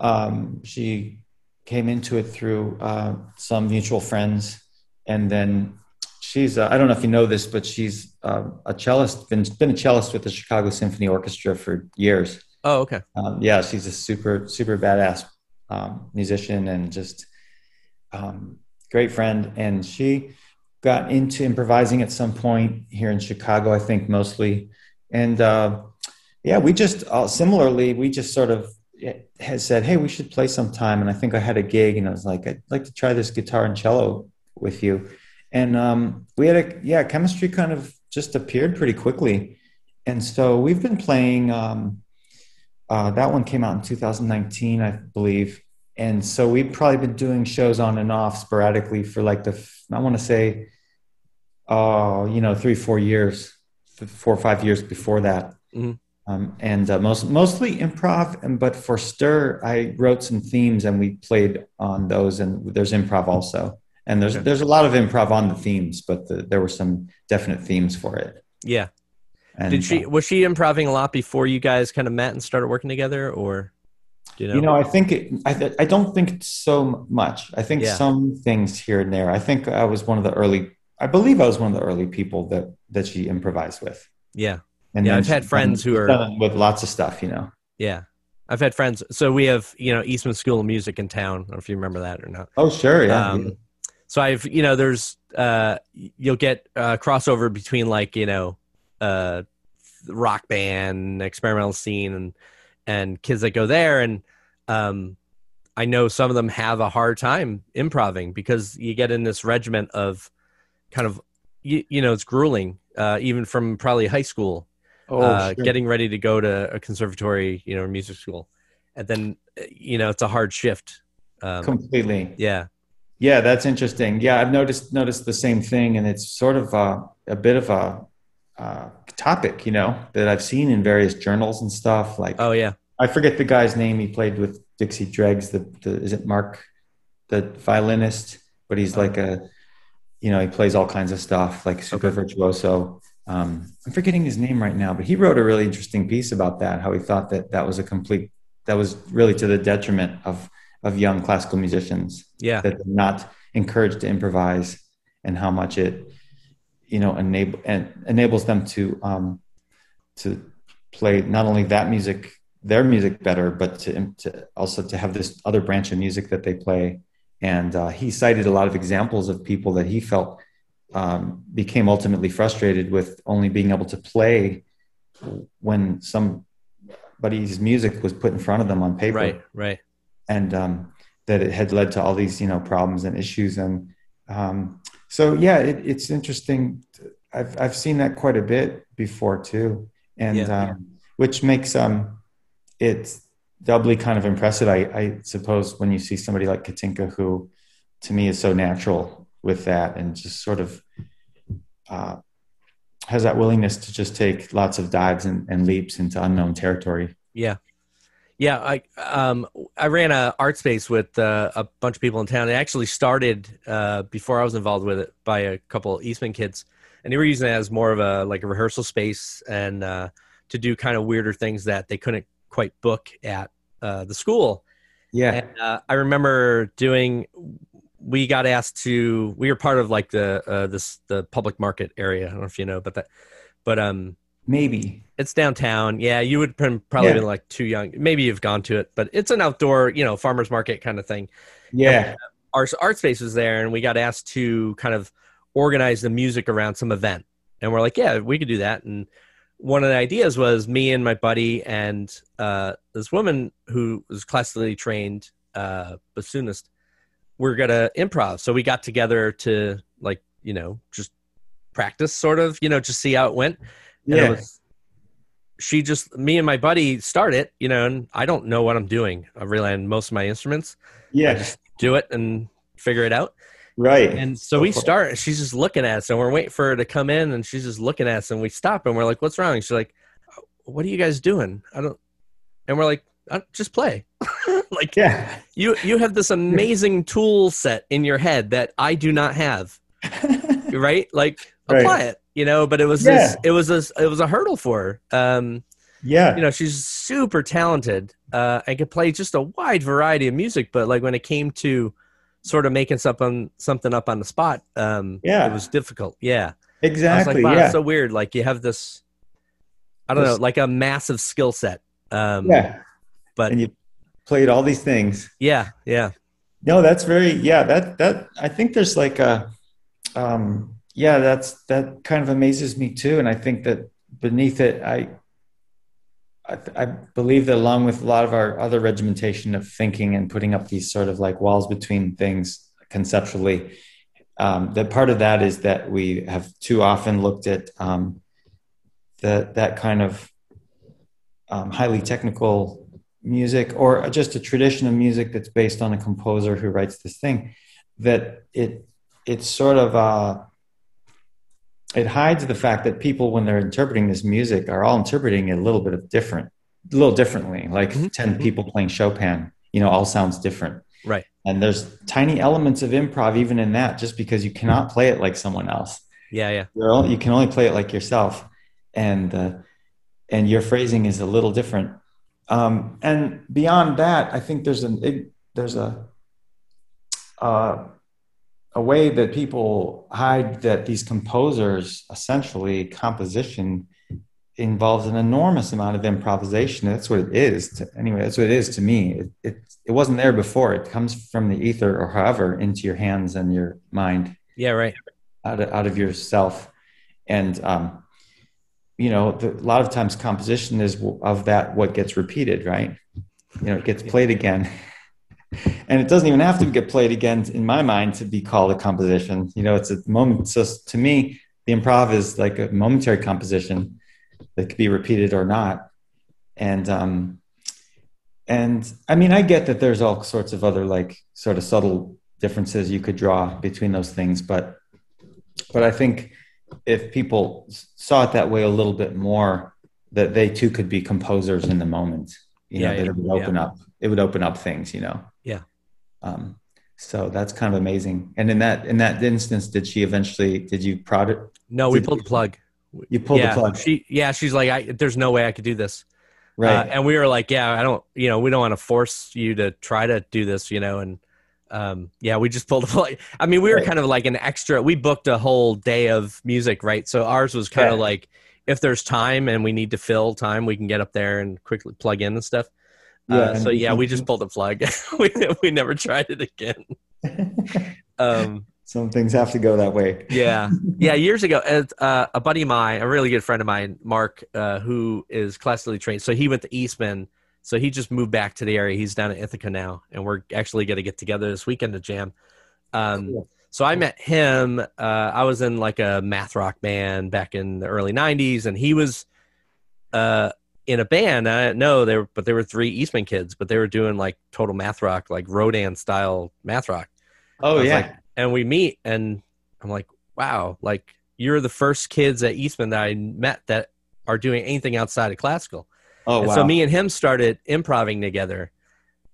[SPEAKER 2] um, she came into it through uh, some mutual friends. And then she's uh, i don't know if you know this but she's uh, a cellist been, been a cellist with the chicago symphony orchestra for years.
[SPEAKER 1] Oh okay.
[SPEAKER 2] Um, yeah she's a super super badass um, musician and just um, great friend, and she got into improvising at some point here in Chicago, I think mostly. And uh, yeah, we just uh, similarly, we just sort of had said, "Hey, we should play sometime." And I think I had a gig, and I was like, "I'd like to try this guitar and cello with you." And um, we had a yeah, chemistry kind of just appeared pretty quickly, and so we've been playing. Um, uh, that one came out in 2019, I believe, and so we've probably been doing shows on and off sporadically for like the I want to say, oh, uh, you know, three four years, four or five years before that, mm-hmm. um, and uh, most mostly improv. And but for Stir, I wrote some themes and we played on those. And there's improv also, and there's okay. there's a lot of improv on the themes, but the, there were some definite themes for it.
[SPEAKER 1] Yeah. And, Did she uh, was she improvising a lot before you guys kind of met and started working together, or?
[SPEAKER 2] You know? you know, I think it, I, I don't think so much. I think yeah. some things here and there. I think I was one of the early. I believe I was one of the early people that that she improvised with.
[SPEAKER 1] Yeah, and yeah, I've had friends who are
[SPEAKER 2] with lots of stuff. You know.
[SPEAKER 1] Yeah, I've had friends. So we have you know Eastman School of Music in town. I don't know if you remember that or not.
[SPEAKER 2] Oh sure, yeah. Um,
[SPEAKER 1] yeah. So I've you know there's uh you'll get uh, crossover between like you know uh rock band experimental scene and and kids that go there and um i know some of them have a hard time improving because you get in this regiment of kind of you, you know it's grueling uh even from probably high school oh, uh, sure. getting ready to go to a conservatory you know music school and then you know it's a hard shift Um,
[SPEAKER 2] Completely.
[SPEAKER 1] Yeah.
[SPEAKER 2] Yeah, that's interesting. Yeah, I've noticed noticed the same thing, and it's sort of a, a bit of a uh, topic, you know, that I've seen in various journals and stuff. Like,
[SPEAKER 1] oh yeah,
[SPEAKER 2] I forget the guy's name. He played with Dixie Dregs. The, the is it Mark, the violinist? But he's like a, you know, he plays all kinds of stuff, like super okay. virtuoso. Um, I'm forgetting his name right now, but he wrote a really interesting piece about that. How he thought that that was a complete, that was really to the detriment of of young classical musicians.
[SPEAKER 1] Yeah,
[SPEAKER 2] that they're not encouraged to improvise, and how much it, you know, enable and enables them to um, to play not only that music, their music better, but to, to also to have this other branch of music that they play. And uh, he cited a lot of examples of people that he felt um, became ultimately frustrated with only being able to play when somebody's music was put in front of them on paper.
[SPEAKER 1] Right, right.
[SPEAKER 2] And um, that it had led to all these, you know, problems and issues. And um, so, yeah, it, it's interesting. I've I've seen that quite a bit before too, and yeah. Um, which makes um, it doubly kind of impressive. I, I suppose when you see somebody like Katinka, who to me is so natural with that and just sort of uh, has that willingness to just take lots of dives and, and leaps into unknown territory.
[SPEAKER 1] Yeah. Yeah, I um, I ran a art space with uh, a bunch of people in town. It actually started uh, before I was involved with it by a couple Eastman kids, and they were using it as more of a like a rehearsal space and uh, to do kind of weirder things that they couldn't quite book at uh, the school.
[SPEAKER 2] Yeah,
[SPEAKER 1] and, uh, I remember doing we got asked to we were part of like the uh this the public market area. I don't know if you know but that but um
[SPEAKER 2] maybe.
[SPEAKER 1] it's downtown. Yeah you would probably yeah. be like too young. Maybe you've gone to it but it's an outdoor you know farmers market kind of thing.
[SPEAKER 2] Yeah. And
[SPEAKER 1] our art space was there and we got asked to kind of organize the music around some event. And we're like yeah we could do that. And one of the ideas was me and my buddy and uh, this woman who was classically trained uh, bassoonist we're gonna improv. So we got together to like, you know, just practice sort of, you know, just see how it went.
[SPEAKER 2] And yeah. It was,
[SPEAKER 1] she just me and my buddy start it, you know, and I don't know what I'm doing. I rely on most of my instruments.
[SPEAKER 2] Yeah. I just
[SPEAKER 1] do it and figure it out.
[SPEAKER 2] Right.
[SPEAKER 1] And so we start she's just looking at us and we're waiting for her to come in and she's just looking at us and we stop and we're like, What's wrong? she's like, What are you guys doing? I don't and we're like, uh, just play. like
[SPEAKER 2] yeah.
[SPEAKER 1] you you have this amazing tool set in your head that I do not have. right? Like apply right. it, you know, but it was yeah. this it was a it was a hurdle for her. Um
[SPEAKER 2] yeah.
[SPEAKER 1] You know, she's super talented uh and could play just a wide variety of music, but like when it came to sort of making something something up on the spot, um
[SPEAKER 2] yeah.
[SPEAKER 1] it was difficult. Yeah.
[SPEAKER 2] Exactly.
[SPEAKER 1] Like, wow,
[SPEAKER 2] yeah.
[SPEAKER 1] so weird. Like you have this I don't this, know, like a massive skill set. Um
[SPEAKER 2] yeah.
[SPEAKER 1] But
[SPEAKER 2] and you played all these things.
[SPEAKER 1] Yeah, yeah.
[SPEAKER 2] No, that's very yeah. That that I think there's like a um yeah. That's that kind of amazes me too, and I think that beneath it, I I, I believe that along with a lot of our other regimentation of thinking and putting up these sort of like walls between things conceptually, um, that part of that is that we have too often looked at um, that that kind of um, highly technical music or just a tradition of music that's based on a composer who writes this thing that it it's sort of uh it hides the fact that people when they're interpreting this music are all interpreting it a little bit of different a little differently. Like mm-hmm. 10 mm-hmm. people playing chopin you know all sounds different.
[SPEAKER 1] Right.
[SPEAKER 2] And there's tiny elements of improv even in that just because you cannot play it like someone else.
[SPEAKER 1] Yeah yeah.
[SPEAKER 2] You're you can only play it like yourself. And uh, and your phrasing is a little different. Um, and beyond that, I think there's an it, there's a uh, a way that people hide that these composers essentially composition involves an enormous amount of improvisation. That's what it is. To, anyway, that's what it is to me. It, it it wasn't there before. It comes from the ether or however into your hands and your mind.
[SPEAKER 1] Yeah, right.
[SPEAKER 2] Out of, out of yourself, and um, you know, the, a lot of times composition is of that what gets repeated, right? You know, it gets played again. and it doesn't even have to get played again in my mind to be called a composition. You know, it's a moment. So to me, the improv is like a momentary composition that could be repeated or not. And um, and I mean, I get that there's all sorts of other like sort of subtle differences you could draw between those things, but but I think if people saw it that way a little bit more, that they too could be composers in the moment. You yeah, know, that yeah, would open yeah. up. It would open up things. You know.
[SPEAKER 1] Yeah.
[SPEAKER 2] Um, so that's kind of amazing. And in that in that instance, did she eventually? Did you prod it?
[SPEAKER 1] No, we pulled the plug.
[SPEAKER 2] You pulled
[SPEAKER 1] yeah,
[SPEAKER 2] the plug.
[SPEAKER 1] She, yeah, she's like, I, there's no way I could do this. Right. Uh, and we were like, yeah, I don't, you know, we don't want to force you to try to do this, you know, and um, yeah, we just pulled a plug. I mean, we were right. kind of like an extra. We booked a whole day of music, right? So ours was kind yeah. of like, if there's time and we need to fill time, we can get up there and quickly plug in and stuff. Yeah, uh, so yeah, we just pulled the plug. we we never tried it again.
[SPEAKER 2] um, Some things have to go that way.
[SPEAKER 1] yeah, yeah. Years ago, uh, a buddy of mine, a really good friend of mine, Mark, uh, who is classically trained, so he went to Eastman so he just moved back to the area. He's down in Ithaca now, and we're actually going to get together this weekend to jam. Um, cool. So I met him. Uh, I was in like a math rock band back in the early '90s, and he was uh, in a band. I didn't know they were, but there were three Eastman kids, but they were doing like total math rock, like Rodan style math rock.
[SPEAKER 2] Oh yeah.
[SPEAKER 1] Like, and we meet, and I'm like, wow, like you're the first kids at Eastman that I met that are doing anything outside of classical. Oh, and wow. So me and him started improvising together.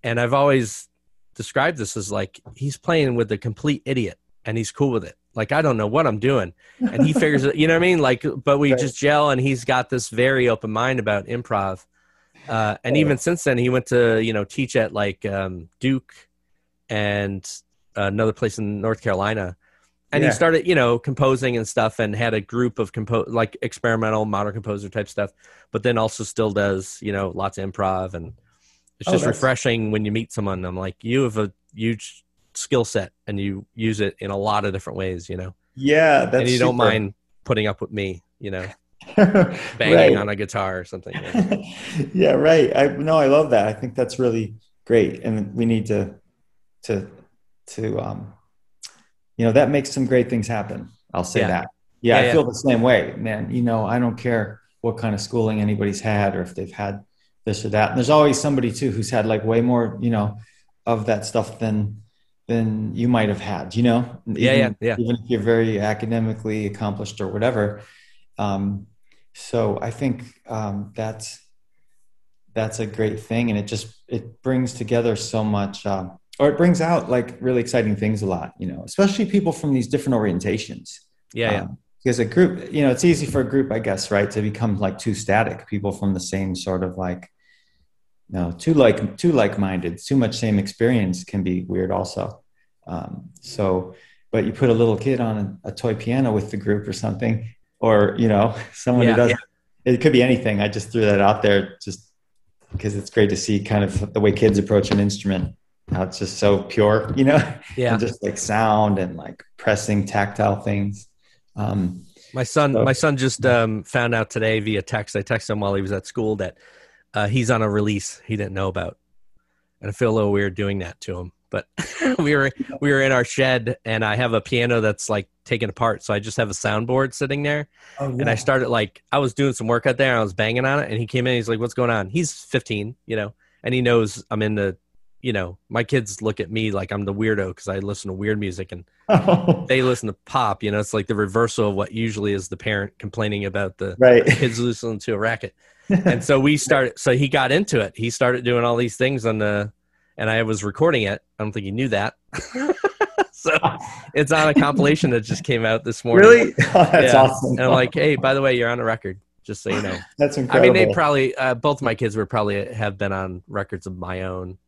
[SPEAKER 1] And I've always described this as like he's playing with a complete idiot and he's cool with it. Like I don't know what I'm doing. And he figures it, you know what I mean? Like but we right. just gel and he's got this very open mind about improv. Uh, and even since then he went to, you know, teach at like um, Duke and another place in North Carolina and yeah. he started you know composing and stuff and had a group of compose like experimental modern composer type stuff but then also still does you know lots of improv and it's oh, just refreshing when you meet someone i'm like you have a huge skill set and you use it in a lot of different ways you know?
[SPEAKER 2] Yeah that's
[SPEAKER 1] and you don't mind putting up with me you know? Banging right. on a guitar or something
[SPEAKER 2] yeah. yeah right. I no i love that. I think that's really great. And we need to to to um you know that makes some great things happen. I'll say yeah. that. Yeah, yeah i feel the same way man. You know i don't care what kind of schooling anybody's had or if they've had this or that. And there's always somebody too who's had like way more you know of that stuff than than you might have had you know
[SPEAKER 1] even, yeah yeah yeah
[SPEAKER 2] even if you're very academically accomplished or whatever um, so i think um, that's that's a great thing and it just it brings together so much um, or it brings out like really exciting things a lot, you know, especially people from these different orientations.
[SPEAKER 1] Yeah, yeah. Um,
[SPEAKER 2] because a group, you know, it's easy for a group, I guess, right, to become like too static. People from the same sort of like, no, too like too like-minded, too much same experience can be weird also. Um, so, but you put a little kid on a, a, toy piano with the group or something, or you know, someone yeah, who does. Yeah. It could be anything. I just threw that out there just because it's great to see kind of the way kids approach an instrument how it's just so pure, you know?
[SPEAKER 1] Yeah.
[SPEAKER 2] and just like sound and like pressing tactile things. Um,
[SPEAKER 1] my son, so. my son just um, found out today via text. I texted him while he was at school that uh, he's on a release he didn't know about, and I feel a little weird doing that to him. But we were we were in our shed, and I have a piano that's like taken apart, so I just have a soundboard sitting there. Oh, yeah. And I started like I was doing some work out there, and I was banging on it, and he came in. He's like, "What's going on?" He's 15, you know, and he knows I'm in the you know, my kids look at me like I'm the weirdo because I listen to weird music and oh. they listen to pop. You know, it's like the reversal of what usually is the parent complaining about the
[SPEAKER 2] right.
[SPEAKER 1] kids listening to a racket. And so we started. So he got into it. He started doing all these things on the, and I was recording it. I don't think he knew that. so it's on a compilation that just came out this morning.
[SPEAKER 2] Really? Oh, that's yeah. awesome.
[SPEAKER 1] And I'm like, hey, by the way, you're on a record. Just so you know.
[SPEAKER 2] That's incredible.
[SPEAKER 1] I mean, they probably uh, both my kids were probably have been on records of my own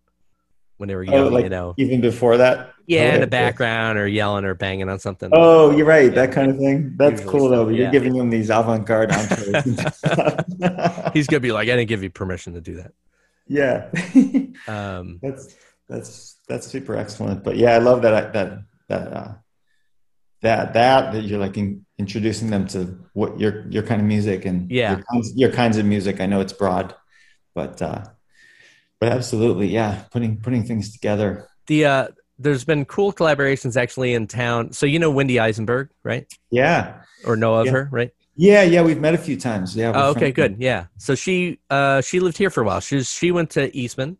[SPEAKER 1] when they were oh, oh, like you know.
[SPEAKER 2] Even before that?
[SPEAKER 1] Yeah, oh, in the background or yelling or banging on something.
[SPEAKER 2] Oh, you're right. That kind of thing. That's Usually cool though. Yeah. You're giving him these avant-garde
[SPEAKER 1] He's gonna be like, I didn't give you permission to do that.
[SPEAKER 2] Yeah. um, that's that's that's super excellent. But yeah, I love that that that uh, that that that you're like in, introducing them to what your your kind of music and
[SPEAKER 1] yeah
[SPEAKER 2] your kinds, your kinds of music. I know it's broad, but uh, but absolutely, yeah, putting putting things together.
[SPEAKER 1] The uh, there's been cool collaborations actually in town. So you know Wendy Eisenberg, right?
[SPEAKER 2] Yeah.
[SPEAKER 1] Or know of
[SPEAKER 2] yeah.
[SPEAKER 1] her, right?
[SPEAKER 2] Yeah, yeah, we've met a few times. Yeah.
[SPEAKER 1] Oh, okay, good. Yeah. So she uh she lived here for a while. She she went to Eastman.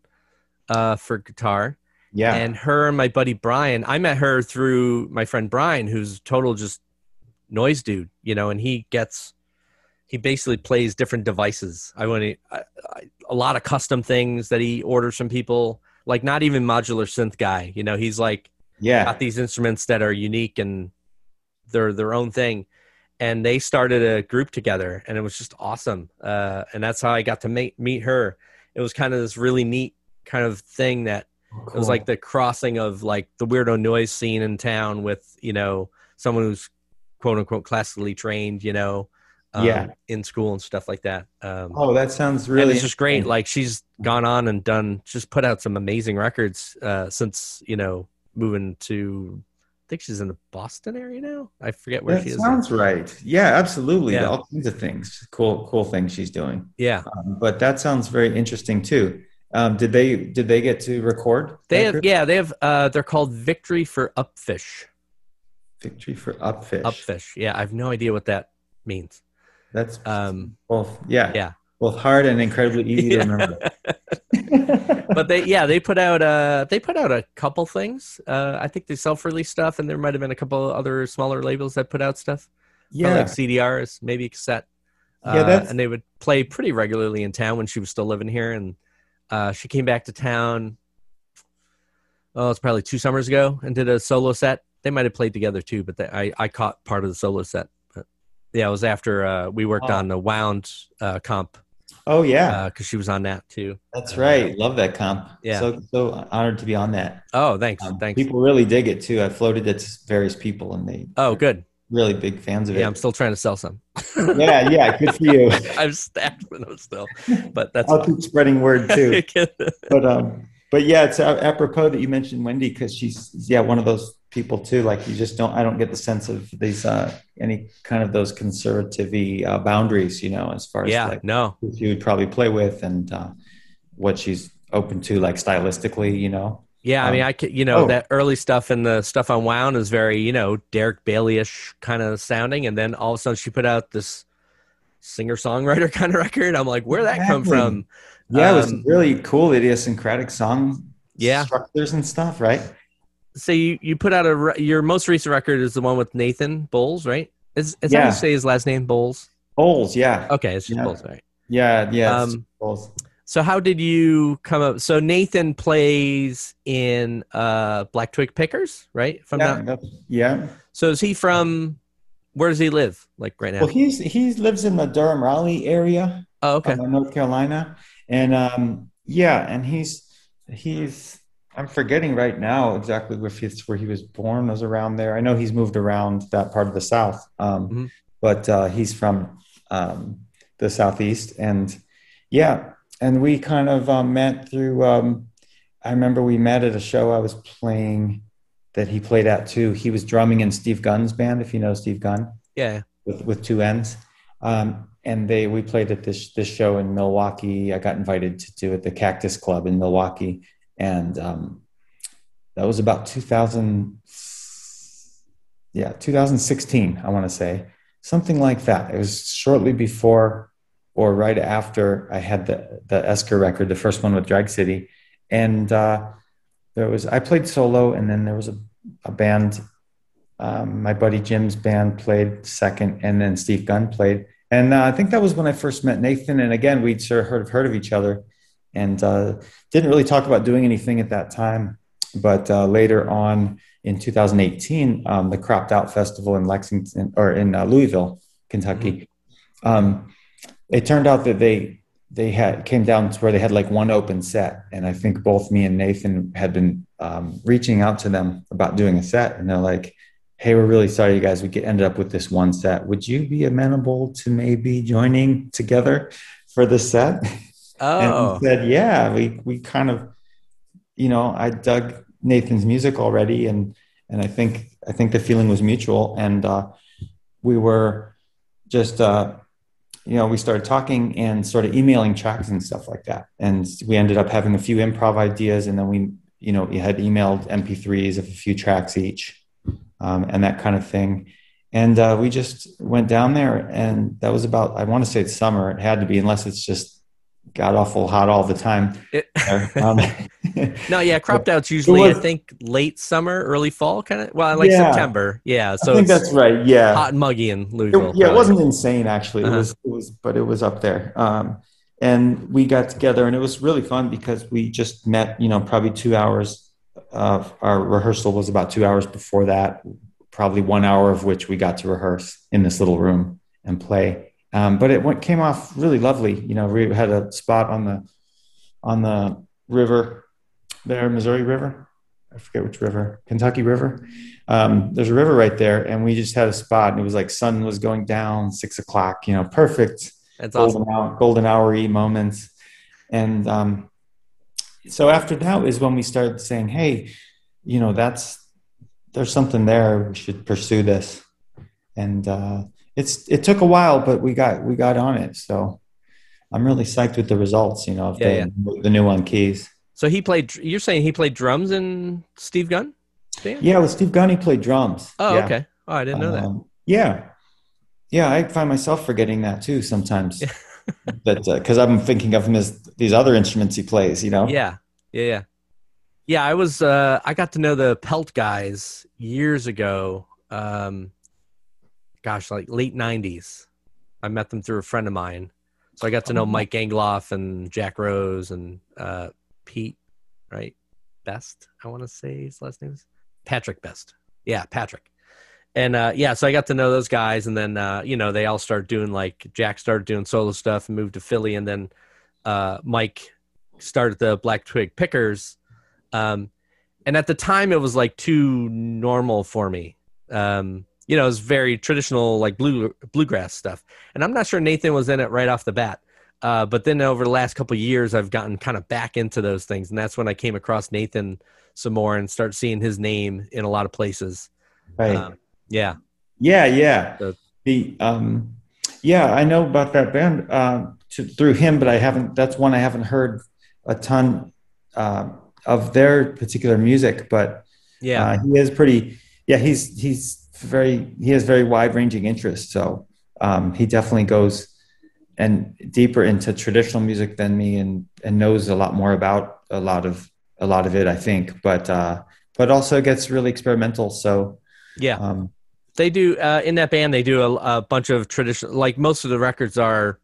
[SPEAKER 1] uh, for guitar.
[SPEAKER 2] Yeah.
[SPEAKER 1] And her and my buddy Brian, I met her through my friend Brian, who's total just noise dude, you know, and he gets, he basically plays different devices. I want a lot of custom things that he orders from people, like not even modular synth guy, you know, he's like,
[SPEAKER 2] yeah,
[SPEAKER 1] got these instruments that are unique and they're their own thing. And they started a group together and it was just awesome. Uh, and that's how I got to meet, meet her. It was kind of this really neat kind of thing that Cool. It was like the crossing of like the weirdo noise scene in town with you know someone who's quote unquote classically trained, you know,
[SPEAKER 2] um, yeah,
[SPEAKER 1] in school and stuff like that. Um,
[SPEAKER 2] oh, that sounds really.
[SPEAKER 1] it's just great. Like she's gone on and done, just put out some amazing records uh, since you know moving to. I think she's in the Boston area now. I forget where
[SPEAKER 2] that
[SPEAKER 1] she is.
[SPEAKER 2] Sounds right. Yeah, absolutely. Yeah. All kinds of things, cool, cool things she's doing.
[SPEAKER 1] Yeah,
[SPEAKER 2] um, but that sounds very interesting too. Um, did they did they get to record?
[SPEAKER 1] They have group? yeah they have uh, they're called Victory for Upfish.
[SPEAKER 2] Victory for Upfish.
[SPEAKER 1] Upfish. Yeah, I have no idea what that means.
[SPEAKER 2] That's
[SPEAKER 1] um
[SPEAKER 2] both yeah
[SPEAKER 1] yeah
[SPEAKER 2] both hard and incredibly easy to remember.
[SPEAKER 1] but they yeah they put out uh they put out a couple things. Uh, I think they self release stuff, and there might have been a couple other smaller labels that put out stuff.
[SPEAKER 2] Yeah,
[SPEAKER 1] like CDRs, maybe cassette. Uh, yeah, that's... and they would play pretty regularly in town when she was still living here, and uh, she came back to town. Oh, it's probably two summers ago, and did a solo set. They might have played together too, but they, I I caught part of the solo set. Yeah, it was after uh, we worked oh. on the Wound uh, comp.
[SPEAKER 2] Oh yeah,
[SPEAKER 1] because uh, she was on that too.
[SPEAKER 2] That's right. Love that comp.
[SPEAKER 1] Yeah,
[SPEAKER 2] so so honored to be on that.
[SPEAKER 1] Oh, thanks. Um, thanks.
[SPEAKER 2] People really dig it too. I floated it to various people, and they.
[SPEAKER 1] Oh, good
[SPEAKER 2] really big fans of
[SPEAKER 1] it. Yeah, I'm still trying to sell some.
[SPEAKER 2] yeah, yeah, good for you.
[SPEAKER 1] I'm stacked with those still, but that's.
[SPEAKER 2] I'll fine. keep spreading word too. but um, but yeah, it's apropos that you mentioned Wendy because she's yeah one of those people too. Like you just don't, I don't get the sense of these uh any kind of those conservative uh, boundaries, you know, as far as
[SPEAKER 1] yeah,
[SPEAKER 2] like
[SPEAKER 1] no,
[SPEAKER 2] who she would probably play with and uh, what she's open to, like stylistically, you know.
[SPEAKER 1] Yeah, I mean, um, I could, you know, oh. that early stuff and the stuff on Wound is very, you know, Derek Bailey-ish kind of sounding, and then all of a sudden she put out this singer-songwriter kind of record. I'm like, where'd that exactly. come from?
[SPEAKER 2] Yeah, um, it was um, really cool, idiosyncratic song
[SPEAKER 1] yeah.
[SPEAKER 2] structures and stuff, right?
[SPEAKER 1] So you you put out a your most recent record is the one with Nathan Bowles, right? Is is yeah. that you say his last name Bowles?
[SPEAKER 2] Bowles, yeah.
[SPEAKER 1] Okay, it's just yeah. Bowles, right?
[SPEAKER 2] Yeah, yeah. Um, Bowles.
[SPEAKER 1] So how did you come up? So Nathan plays in uh, Black Twig Pickers, right?
[SPEAKER 2] From yeah, not... yeah.
[SPEAKER 1] So is he from? Where does he live? Like right now?
[SPEAKER 2] Well, he's he lives in the Durham Raleigh area.
[SPEAKER 1] Oh, okay.
[SPEAKER 2] North Carolina, and um, yeah, and he's he's I'm forgetting right now exactly where he was born. Was around there. I know he's moved around that part of the South, um, mm-hmm. but uh, he's from um, the Southeast, and yeah and we kind of um, met through. Um, I remember we met at a show I was playing that he played at too. He was drumming in Steve Gunn's band, if you know Steve Gunn.
[SPEAKER 1] Yeah.
[SPEAKER 2] With with two ends. Um, and they we played at this this show in Milwaukee. I got invited to do it at the Cactus Club in Milwaukee, and um, that was about 2000. Yeah, 2016. I want to say something like that. It was shortly before or right after I had the the Esker record, the first one with Drag City, and uh, there was I played solo, and then there was a, a band. Um, my buddy Jim's band played second, and then Steve Gunn played, and uh, I think that was when I first met Nathan. And again, we'd sort of heard, heard of each other, and uh, didn't really talk about doing anything at that time. But uh, later on in 2018, um, the Cropped Out Festival in Lexington or in uh, Louisville, Kentucky. Mm-hmm. Um, it turned out that they they had came down to where they had like one open set and i think both me and nathan had been um, reaching out to them about doing a set and they're like hey we're really sorry you guys we get, ended up with this one set would you be amenable to maybe joining together for the set
[SPEAKER 1] oh
[SPEAKER 2] and said yeah we we kind of you know i dug nathan's music already and and i think i think the feeling was mutual and uh, we were just uh, you know, we started talking and sort of emailing tracks and stuff like that. And we ended up having a few improv ideas, and then we, you know, we had emailed MP3s of a few tracks each, um, and that kind of thing. And uh, we just went down there, and that was about I want to say it's summer. It had to be, unless it's just god awful hot all the time.
[SPEAKER 1] It- um, no, yeah, cropped out's usually was, I think late summer, early fall, kind of. Well, like yeah, September. Yeah,
[SPEAKER 2] so I think that's right. Yeah,
[SPEAKER 1] hot and muggy in Louisville.
[SPEAKER 2] It, yeah, it wasn't insane actually. Uh-huh. It was, it was, but it was up there. Um, and we got together, and it was really fun because we just met. You know, probably two hours. Of our rehearsal was about two hours before that. Probably one hour of which we got to rehearse in this little room and play. Um, but it went, came off really lovely. You know, we had a spot on the on the river there, Missouri River. I forget which river, Kentucky River. Um, there's a river right there, and we just had a spot, and it was like sun was going down, six o'clock. You know, perfect.
[SPEAKER 1] That's golden
[SPEAKER 2] awesome. hour, golden hour moments. And um, so after that is when we started saying, "Hey, you know, that's there's something there. We should pursue this." And uh, it's it took a while, but we got we got on it. So I'm really psyched with the results. You know, of yeah, the, yeah. the new on keys.
[SPEAKER 1] So he played. You're saying he played drums in Steve Gunn?
[SPEAKER 2] Yeah, with Steve Gunn, he played drums.
[SPEAKER 1] Oh,
[SPEAKER 2] yeah.
[SPEAKER 1] okay. Oh, I didn't know um, that.
[SPEAKER 2] Yeah, yeah. I find myself forgetting that too sometimes. but because uh, I'm thinking of him as these other instruments he plays, you know.
[SPEAKER 1] Yeah, yeah, yeah. Yeah, I was. Uh, I got to know the Pelt guys years ago. Um, gosh, like late '90s. I met them through a friend of mine, so I got to know oh. Mike Gangloff and Jack Rose and uh, Pete, right? Best, I want to say his last name is Patrick Best. Yeah, Patrick. And uh, yeah, so I got to know those guys, and then uh, you know they all started doing like Jack started doing solo stuff and moved to Philly, and then uh, Mike started the Black Twig Pickers. Um, and at the time, it was like too normal for me. Um, you know, it was very traditional, like blue bluegrass stuff. And I'm not sure Nathan was in it right off the bat. Uh, but then over the last couple years, I've gotten kind of back into those things, and that's when I came across Nathan some more and start seeing his name in a lot of places.
[SPEAKER 2] Right. Um,
[SPEAKER 1] yeah.
[SPEAKER 2] Yeah. Yeah. So, the um, yeah, I know about that band uh, to, through him, but I haven't. That's one I haven't heard a ton uh, of their particular music. But
[SPEAKER 1] yeah,
[SPEAKER 2] uh, he is pretty. Yeah, he's he's very he has very wide ranging interests. So um, he definitely goes and deeper into traditional music than me and and knows a lot more about a lot of a lot of it i think. But uh but also gets really experimental. So
[SPEAKER 1] yeah. um they do uh in that band they do a, a bunch of traditional like most of the records are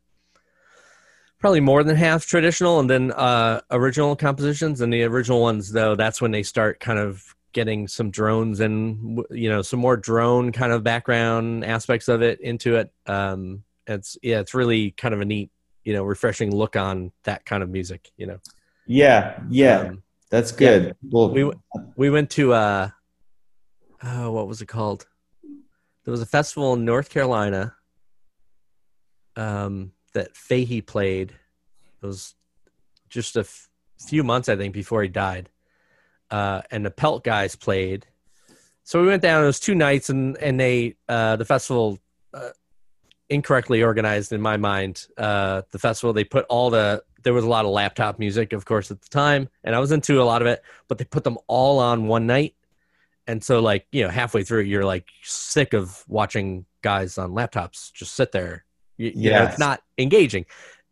[SPEAKER 1] probably more than half traditional and then uh original compositions. And the original ones though that's when they start kind of getting some drones and you know some more drone kind of background aspects of it into it um it's yeah, it's really kind of a neat, you know, refreshing look on that kind of music. You know.
[SPEAKER 2] Yeah, yeah, um, that's good. Yeah,
[SPEAKER 1] well, we we went to uh, oh, what was it called? There was a festival in North Carolina. Um, that Fahey played. It was just a f- few months, I think, before he died. Uh, and the Pelt guys played. So we went down. It was two nights, and and they uh, the festival uh, incorrectly organized in my mind. Uh, the festival they put all the there was a lot of laptop music, of course, at the time, and I was into a lot of it. But they put them all on one night, and so like you know halfway through, you're like sick of watching guys on laptops just sit there. You, you know, it's not engaging.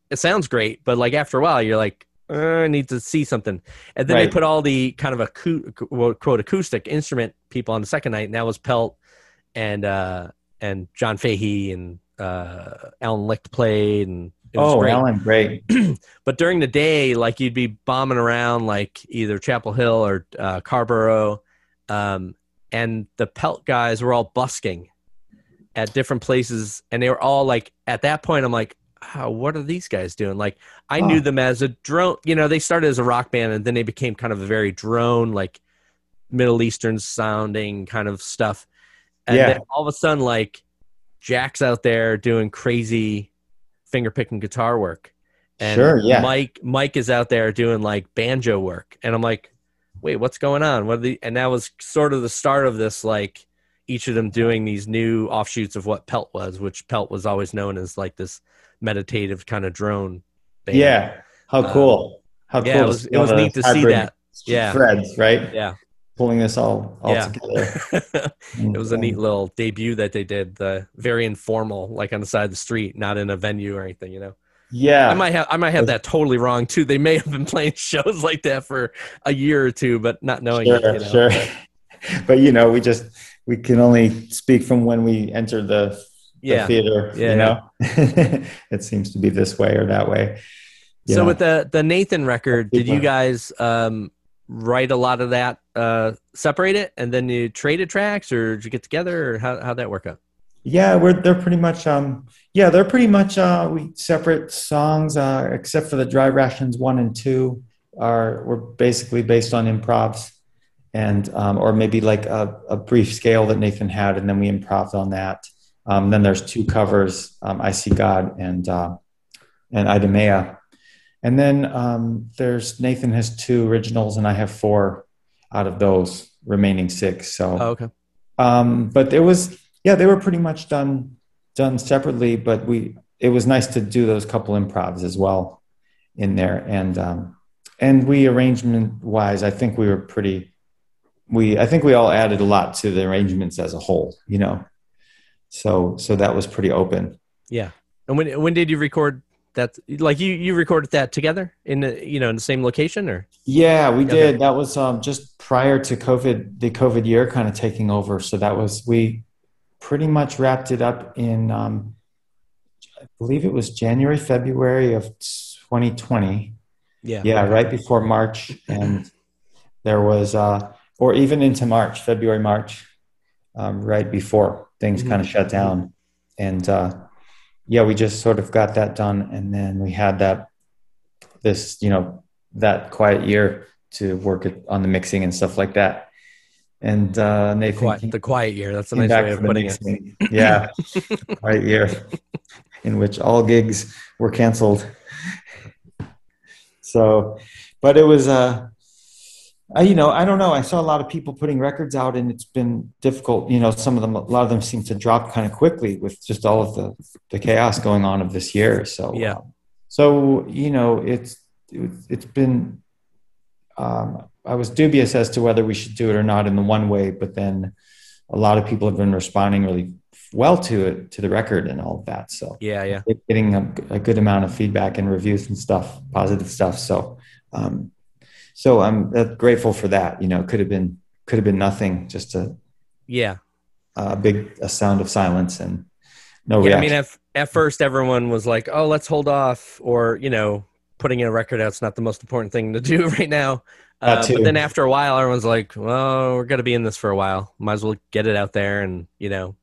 [SPEAKER 1] It sounds great, but like after a while, you're like, uh, I need to see something. And then right. they put all the kind of a quote acoustic instrument people on the second night, and that was Pelt and uh, and John Fahey and uh, Alan Licht played, and
[SPEAKER 2] oh, great. Alan, great.
[SPEAKER 1] but during the day, like you'd be bombing around like either Chapel Hill or uh, Carrboro, um, and the Pelt guys were all busking at different places, and they were all like, at that point, I'm like, what are these guys doing? Like, I oh. knew them as a drone. You know, they started as a rock band, and then they became kind of a very drone, like Middle Eastern sounding kind of stuff. And yeah. then all of a sudden, like Jack's out there doing crazy finger picking guitar work. And
[SPEAKER 2] sure, yeah.
[SPEAKER 1] Mike Mike is out there doing like banjo work. And I'm like, wait, what's going on? What the and that was sort of the start of this like each of them doing these new offshoots of what Pelt was, which Pelt was always known as like this meditative kind of drone.
[SPEAKER 2] Band. Yeah. How um, cool. How
[SPEAKER 1] cool. It was, it was neat to see that. Yeah.
[SPEAKER 2] Threads, right?
[SPEAKER 1] Yeah
[SPEAKER 2] pulling this all, all yeah. together.
[SPEAKER 1] it was a neat little debut that they did. The very informal, like on the side of the street, not in a venue or anything, you know.
[SPEAKER 2] Yeah,
[SPEAKER 1] I might have I might have that totally wrong too. They may have been playing shows like that for a year or two, but not knowing
[SPEAKER 2] sure,
[SPEAKER 1] it. You
[SPEAKER 2] know? Sure, but you know, we just we can only speak from when we enter the, yeah. the theater. Yeah, you know, yeah. it seems to be this way or that way.
[SPEAKER 1] So with the the Nathan record, did you guys um, write a lot of that, uh, separate it, and then you traded tracks, or did you get together, or how how'd that work out?
[SPEAKER 2] Yeah, we're they're pretty much um yeah they're pretty much uh we separate songs uh except for the dry rations one and two are we're basically based on improvs and um, or maybe like a, a brief scale that Nathan had and then we improved on that. Um, then there's two covers, um, I See God and uh, and Idemea. And then um, there's Nathan has two originals and I have four out of those remaining six. So
[SPEAKER 1] oh, okay.
[SPEAKER 2] Um, but it was yeah, they were pretty much done done separately, but we it was nice to do those couple improvs as well in there, and um, and we arrangement wise, I think we were pretty. We I think we all added a lot to the arrangements as a whole, you know. So so that was pretty open.
[SPEAKER 1] Yeah. And when when did you record that? Like you you recorded that together in the you know in the same location or?
[SPEAKER 2] Yeah, we okay. did. That was um, just prior to COVID, the COVID year kind of taking over. So that was we pretty much wrapped it up in, um, I believe it was January, February of 2020.
[SPEAKER 1] Yeah.
[SPEAKER 2] Yeah, right before March. And there was, uh, or even into March, February, March, um, right before things mm-hmm. kind of shut down. And uh, yeah, we just sort of got that done. And then we had that, this, you know, that quiet year to work on the mixing and stuff like that and uh, Nathan
[SPEAKER 1] the quiet, the quiet year. That's a nice way of putting it.
[SPEAKER 2] Yeah, quiet year in which all gigs were canceled. So, but it was uh, I, you know, I don't know. I saw a lot of people putting records out, and it's been difficult. You know, some of them, a lot of them seem to drop kind of quickly with just all of the the chaos going on of this year. So,
[SPEAKER 1] yeah. Um,
[SPEAKER 2] so you know, it's it's been um, I was dubious as to whether we should do it or not in the one way, but then a lot of people have been responding really well to it, to the record and all of that. So
[SPEAKER 1] yeah, yeah,
[SPEAKER 2] getting a, a good amount of feedback and reviews and stuff, positive stuff. So, um, so I'm uh, grateful for that. You know, could have been could have been nothing, just a
[SPEAKER 1] yeah,
[SPEAKER 2] a big a sound of silence and no
[SPEAKER 1] yeah,
[SPEAKER 2] reaction.
[SPEAKER 1] I mean, at, at first everyone was like, "Oh, let's hold off," or you know, putting in a record out's not the most important thing to do right now. Uh, but then after a while, everyone's like, "Well, we're gonna be in this for a while. Might as well get it out there." And you know,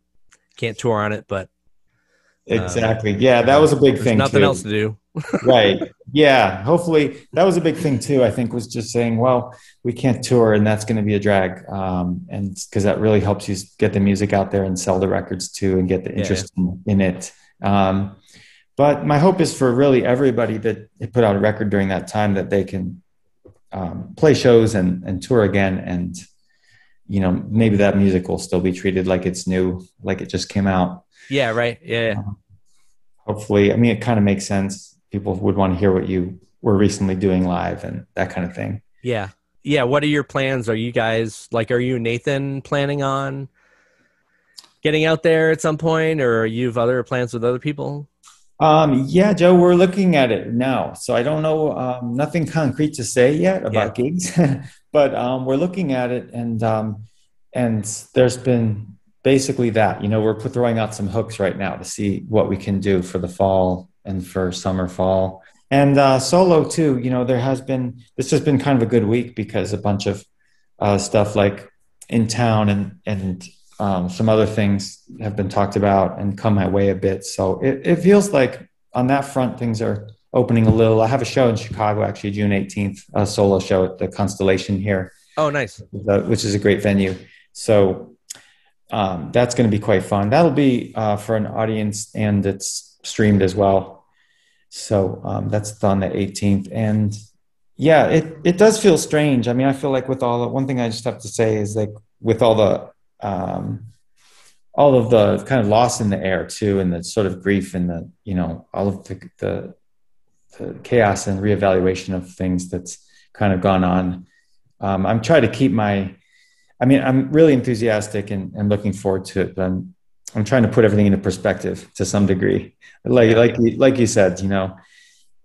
[SPEAKER 1] can't tour on it, but
[SPEAKER 2] uh, exactly, yeah, that was a big thing.
[SPEAKER 1] Nothing
[SPEAKER 2] too.
[SPEAKER 1] else to do,
[SPEAKER 2] right? Yeah, hopefully that was a big thing too. I think was just saying, well, we can't tour, and that's going to be a drag, um, and because that really helps you get the music out there and sell the records too, and get the interest yeah, yeah. In, in, it. Um, but my hope is for really everybody that put out a record during that time that they can um, play shows and, and tour again and you know maybe that music will still be treated like it's new like it just came out
[SPEAKER 1] yeah right yeah, yeah. Uh,
[SPEAKER 2] hopefully i mean it kind of makes sense people would want to hear what you were recently doing live and that kind of thing
[SPEAKER 1] yeah yeah what are your plans are you guys like are you nathan planning on getting out there at some point or you have other plans with other people
[SPEAKER 2] um, yeah, Joe, we're looking at it now. So I don't know, um, nothing concrete to say yet about yeah. gigs, but um, we're looking at it, and um, and there's been basically that. You know, we're throwing out some hooks right now to see what we can do for the fall and for summer, fall, and uh, solo too. You know, there has been this has been kind of a good week because a bunch of uh, stuff like in town and and um, some other things have been talked about and come my way a bit. So it, it feels like on that front, things are opening a little. I have a show in Chicago, actually, June 18th, a solo show at the Constellation here.
[SPEAKER 1] Oh, nice.
[SPEAKER 2] Which is a great venue. So um, that's going to be quite fun. That'll be uh, for an audience and it's streamed as well. So um, that's on the 18th. And yeah, it, it does feel strange. I mean, I feel like with all the one thing I just have to say is like with all the um, all of the kind of loss in the air too, and the sort of grief and the you know all of the, the, the chaos and reevaluation of things that's kind of gone on. Um, I'm trying to keep my, I mean, I'm really enthusiastic and, and looking forward to it, but I'm I'm trying to put everything into perspective to some degree. Like like like you said, you know,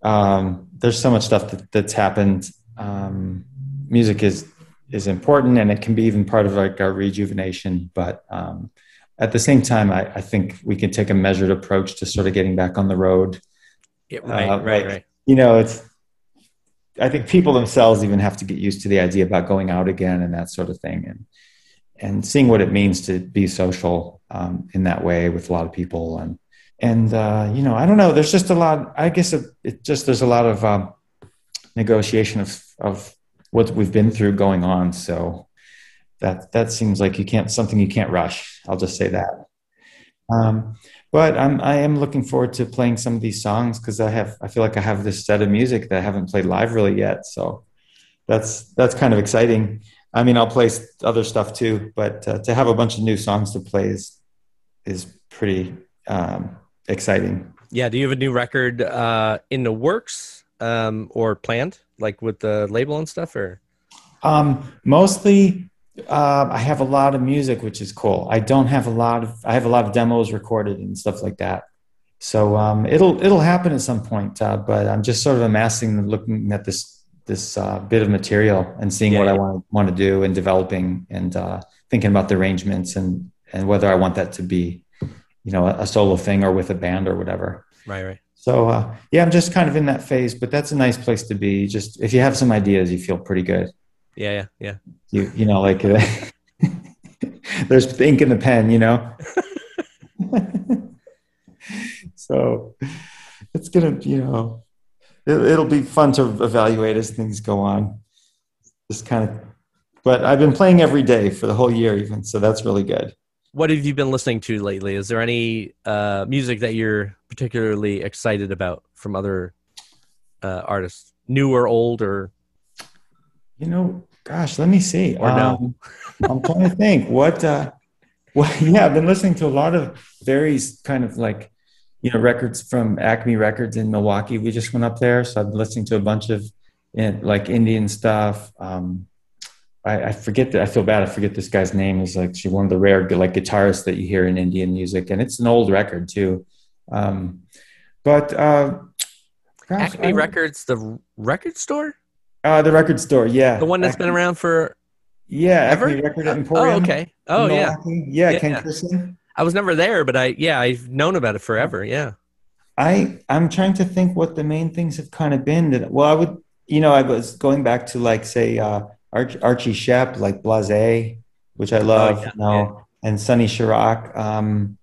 [SPEAKER 2] um, there's so much stuff that, that's happened. Um, music is is important, and it can be even part of like our rejuvenation. But um, at the same time, I, I, think we can take a measured approach to sort of getting back on the road.
[SPEAKER 1] Yeah, right, uh, right, right.
[SPEAKER 2] You know, it's. I think people themselves even have to get used to the idea about going out again and that sort of thing, and and seeing what it means to be social um, in that way with a lot of people. And and uh, you know i don't know. There's just a lot i guess it, it just there's a lot of um, negotiation of of what we've been through going on. So that that seems like you can't something you can't rush. I'll just say that. Um, but i'm i am looking forward to playing some of these songs because i have i feel like i have this set of music that i haven't played live really yet. So that's that's kind of exciting. I mean i'll play other stuff too but uh, to have a bunch of new songs to play is is pretty um, exciting.
[SPEAKER 1] Yeah. Do you have a new record uh, in the works um, or planned, like with the label and stuff, or?
[SPEAKER 2] Um, mostly, uh, I have a lot of music, which is cool. I don't have a lot of. I have a lot of demos recorded and stuff like that. So um, it'll it'll happen at some point. Uh, but I'm just sort of amassing, looking at this this uh, bit of material and seeing yeah, what yeah. I want want to do and developing and uh, thinking about the arrangements and and whether I want that to be you know a, a solo thing or with a band or whatever.
[SPEAKER 1] Right right.
[SPEAKER 2] So uh, yeah i'm just kind of in that phase but that's a nice place to be. Just if you have some ideas you feel pretty good.
[SPEAKER 1] Yeah yeah yeah.
[SPEAKER 2] You you know like uh, there's ink in the pen you know? So it's gonna you know it, it'll be fun to evaluate as things go on. Just kind of but i've been playing every day for the whole year even so that's really good
[SPEAKER 1] what have you been listening to lately? Is there any uh, music that you're particularly excited about from other uh, artists, new or old, or
[SPEAKER 2] you know, gosh, let me see.
[SPEAKER 1] Or um, no?
[SPEAKER 2] I'm trying to think. What? Uh, well, yeah, I've been listening to a lot of very kind of like you know records from Acme Records in Milwaukee. We just went up there, so I've been listening to a bunch of you know, like Indian stuff. Um, I, I, forget that I feel bad. I forget this guy's name. Is like she's one of the rare like guitarists that you hear in Indian music, and it's an old record too. Um, but uh,
[SPEAKER 1] gosh, Acme Records, the record store.
[SPEAKER 2] Uh, the record store, yeah,
[SPEAKER 1] the one that's
[SPEAKER 2] Acme,
[SPEAKER 1] been around for
[SPEAKER 2] yeah, ever? Acme Record Emporium.
[SPEAKER 1] Oh, okay. Oh, yeah.
[SPEAKER 2] yeah, yeah, Ken Christian.
[SPEAKER 1] I was never there, but I yeah, I've known about it forever. Yeah.
[SPEAKER 2] I I'm trying to think what the main things have kind of been that well I would you know I was going back to like say uh Arch, Archie Shepp, like Blase, which I love, oh, yeah, you know, yeah. and Sonny Sharrock, um,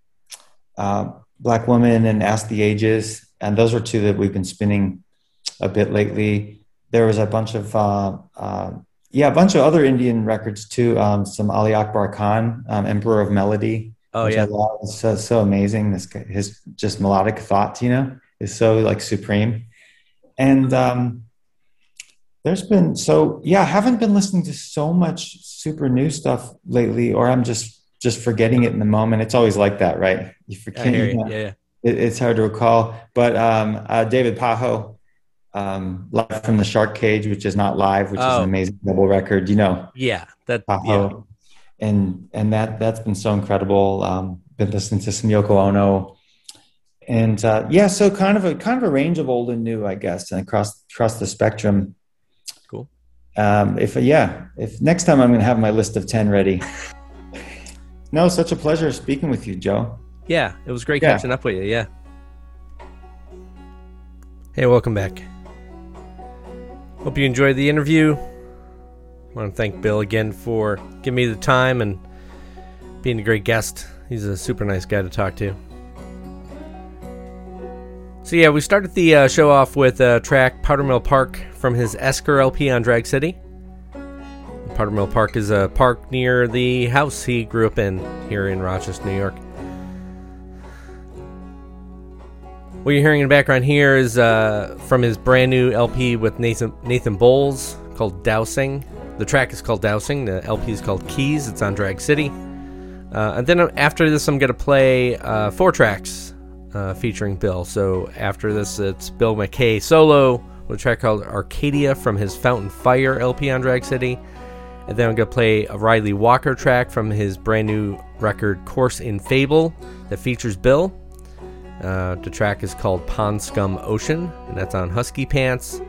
[SPEAKER 2] uh, Black Woman, and Ask the Ages, and those are two that we've been spinning a bit lately. There was a bunch of uh, uh, yeah, a bunch of other Indian records too. Um, some Ali Akbar Khan, um, Emperor of Melody.
[SPEAKER 1] Oh yeah,
[SPEAKER 2] it's so, so amazing. This guy, his just melodic thought, you know, is so like supreme. And um, there's been so yeah i haven't been listening to so much super new stuff lately or i'm just just forgetting it in the moment it's always like that right
[SPEAKER 1] you forget you. yeah, yeah.
[SPEAKER 2] It, it's hard to recall but um, uh, david pajo um, live from the shark cage which is not live which oh. is an oh. amazing double record you know
[SPEAKER 1] yeah that
[SPEAKER 2] pajo. Yeah. and and that that's been so incredible um, been listening to some yoko ono and uh, yeah so kind of a kind of a range of old and new i guess and across across the spectrum um, if yeah, if next time I'm going to have my list of ten ready. no, such a pleasure speaking with you, Joe.
[SPEAKER 1] Yeah, it was great yeah. catching up with you. Yeah. Hey, welcome back. Hope you enjoyed the interview. I want to thank Bill again for giving me the time and being a great guest. He's a super nice guy to talk to. So yeah, we started the uh, show off with a track Powdermill Park from his Esker LP on Drag City. Powdermill Park is a park near the house he grew up in here in Rochester, New York. What you're hearing in the background here is uh, from his brand new LP with Nathan Nathan Bowles called Dowsing. The track is called Dowsing. The LP is called Keys. It's on Drag City. Uh, and then after this, I'm going to play uh, four tracks uh, featuring Bill. So after this, it's Bill MacKay solo with a track called Arcadia from his Fountain Fire LP on Drag City. And then I'm going to play a Ryley Walker track from his brand new record Course in Fable that features Bill. Uh, the track is called Pond Scum Ocean, and that's on Husky Pants.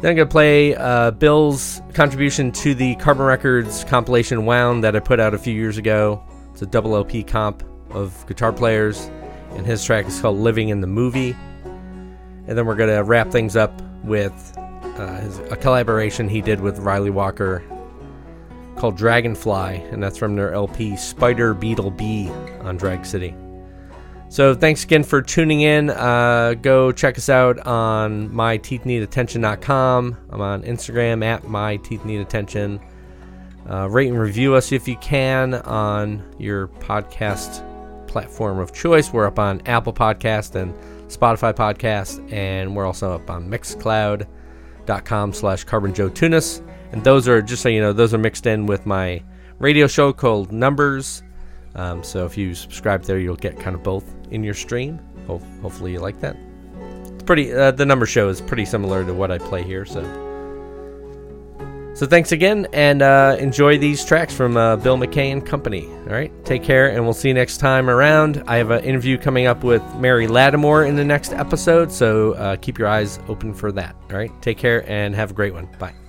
[SPEAKER 1] Then I'm going to play uh, Bill's contribution to the Carbon Records compilation Wound that I put out a few years ago. It's a double LP comp of guitar players, and his track is called Living in the Movie. And then we're going to wrap things up with uh, his, a collaboration he did with Ryley Walker called Dragonfly, and that's from their LP Spider Beetle Bee on Drag City. So thanks again for tuning in. Uh, go check us out on myteethneedattention.com. I'm on Instagram at myteethneedattention. Uh, rate and review us if you can on your podcast platform of choice. We're up on Apple Podcast and Spotify Podcast, and we're also up on Mixcloud.com slash Carbon Joe Tunis. And those are, just so you know, those are mixed in with my radio show called Numbers. Um, so if you subscribe there, you'll get kind of both in your stream. Ho- hopefully you like that. It's pretty. Uh, the number show is pretty similar to what I play here. So, so thanks again, and uh, enjoy these tracks from uh, Bill MacKay and Company. All right, take care, and we'll see you next time around. I have an interview coming up with Mary Lattimore in the next episode, so uh, keep your eyes open for that. All right, take care and have a great one. Bye.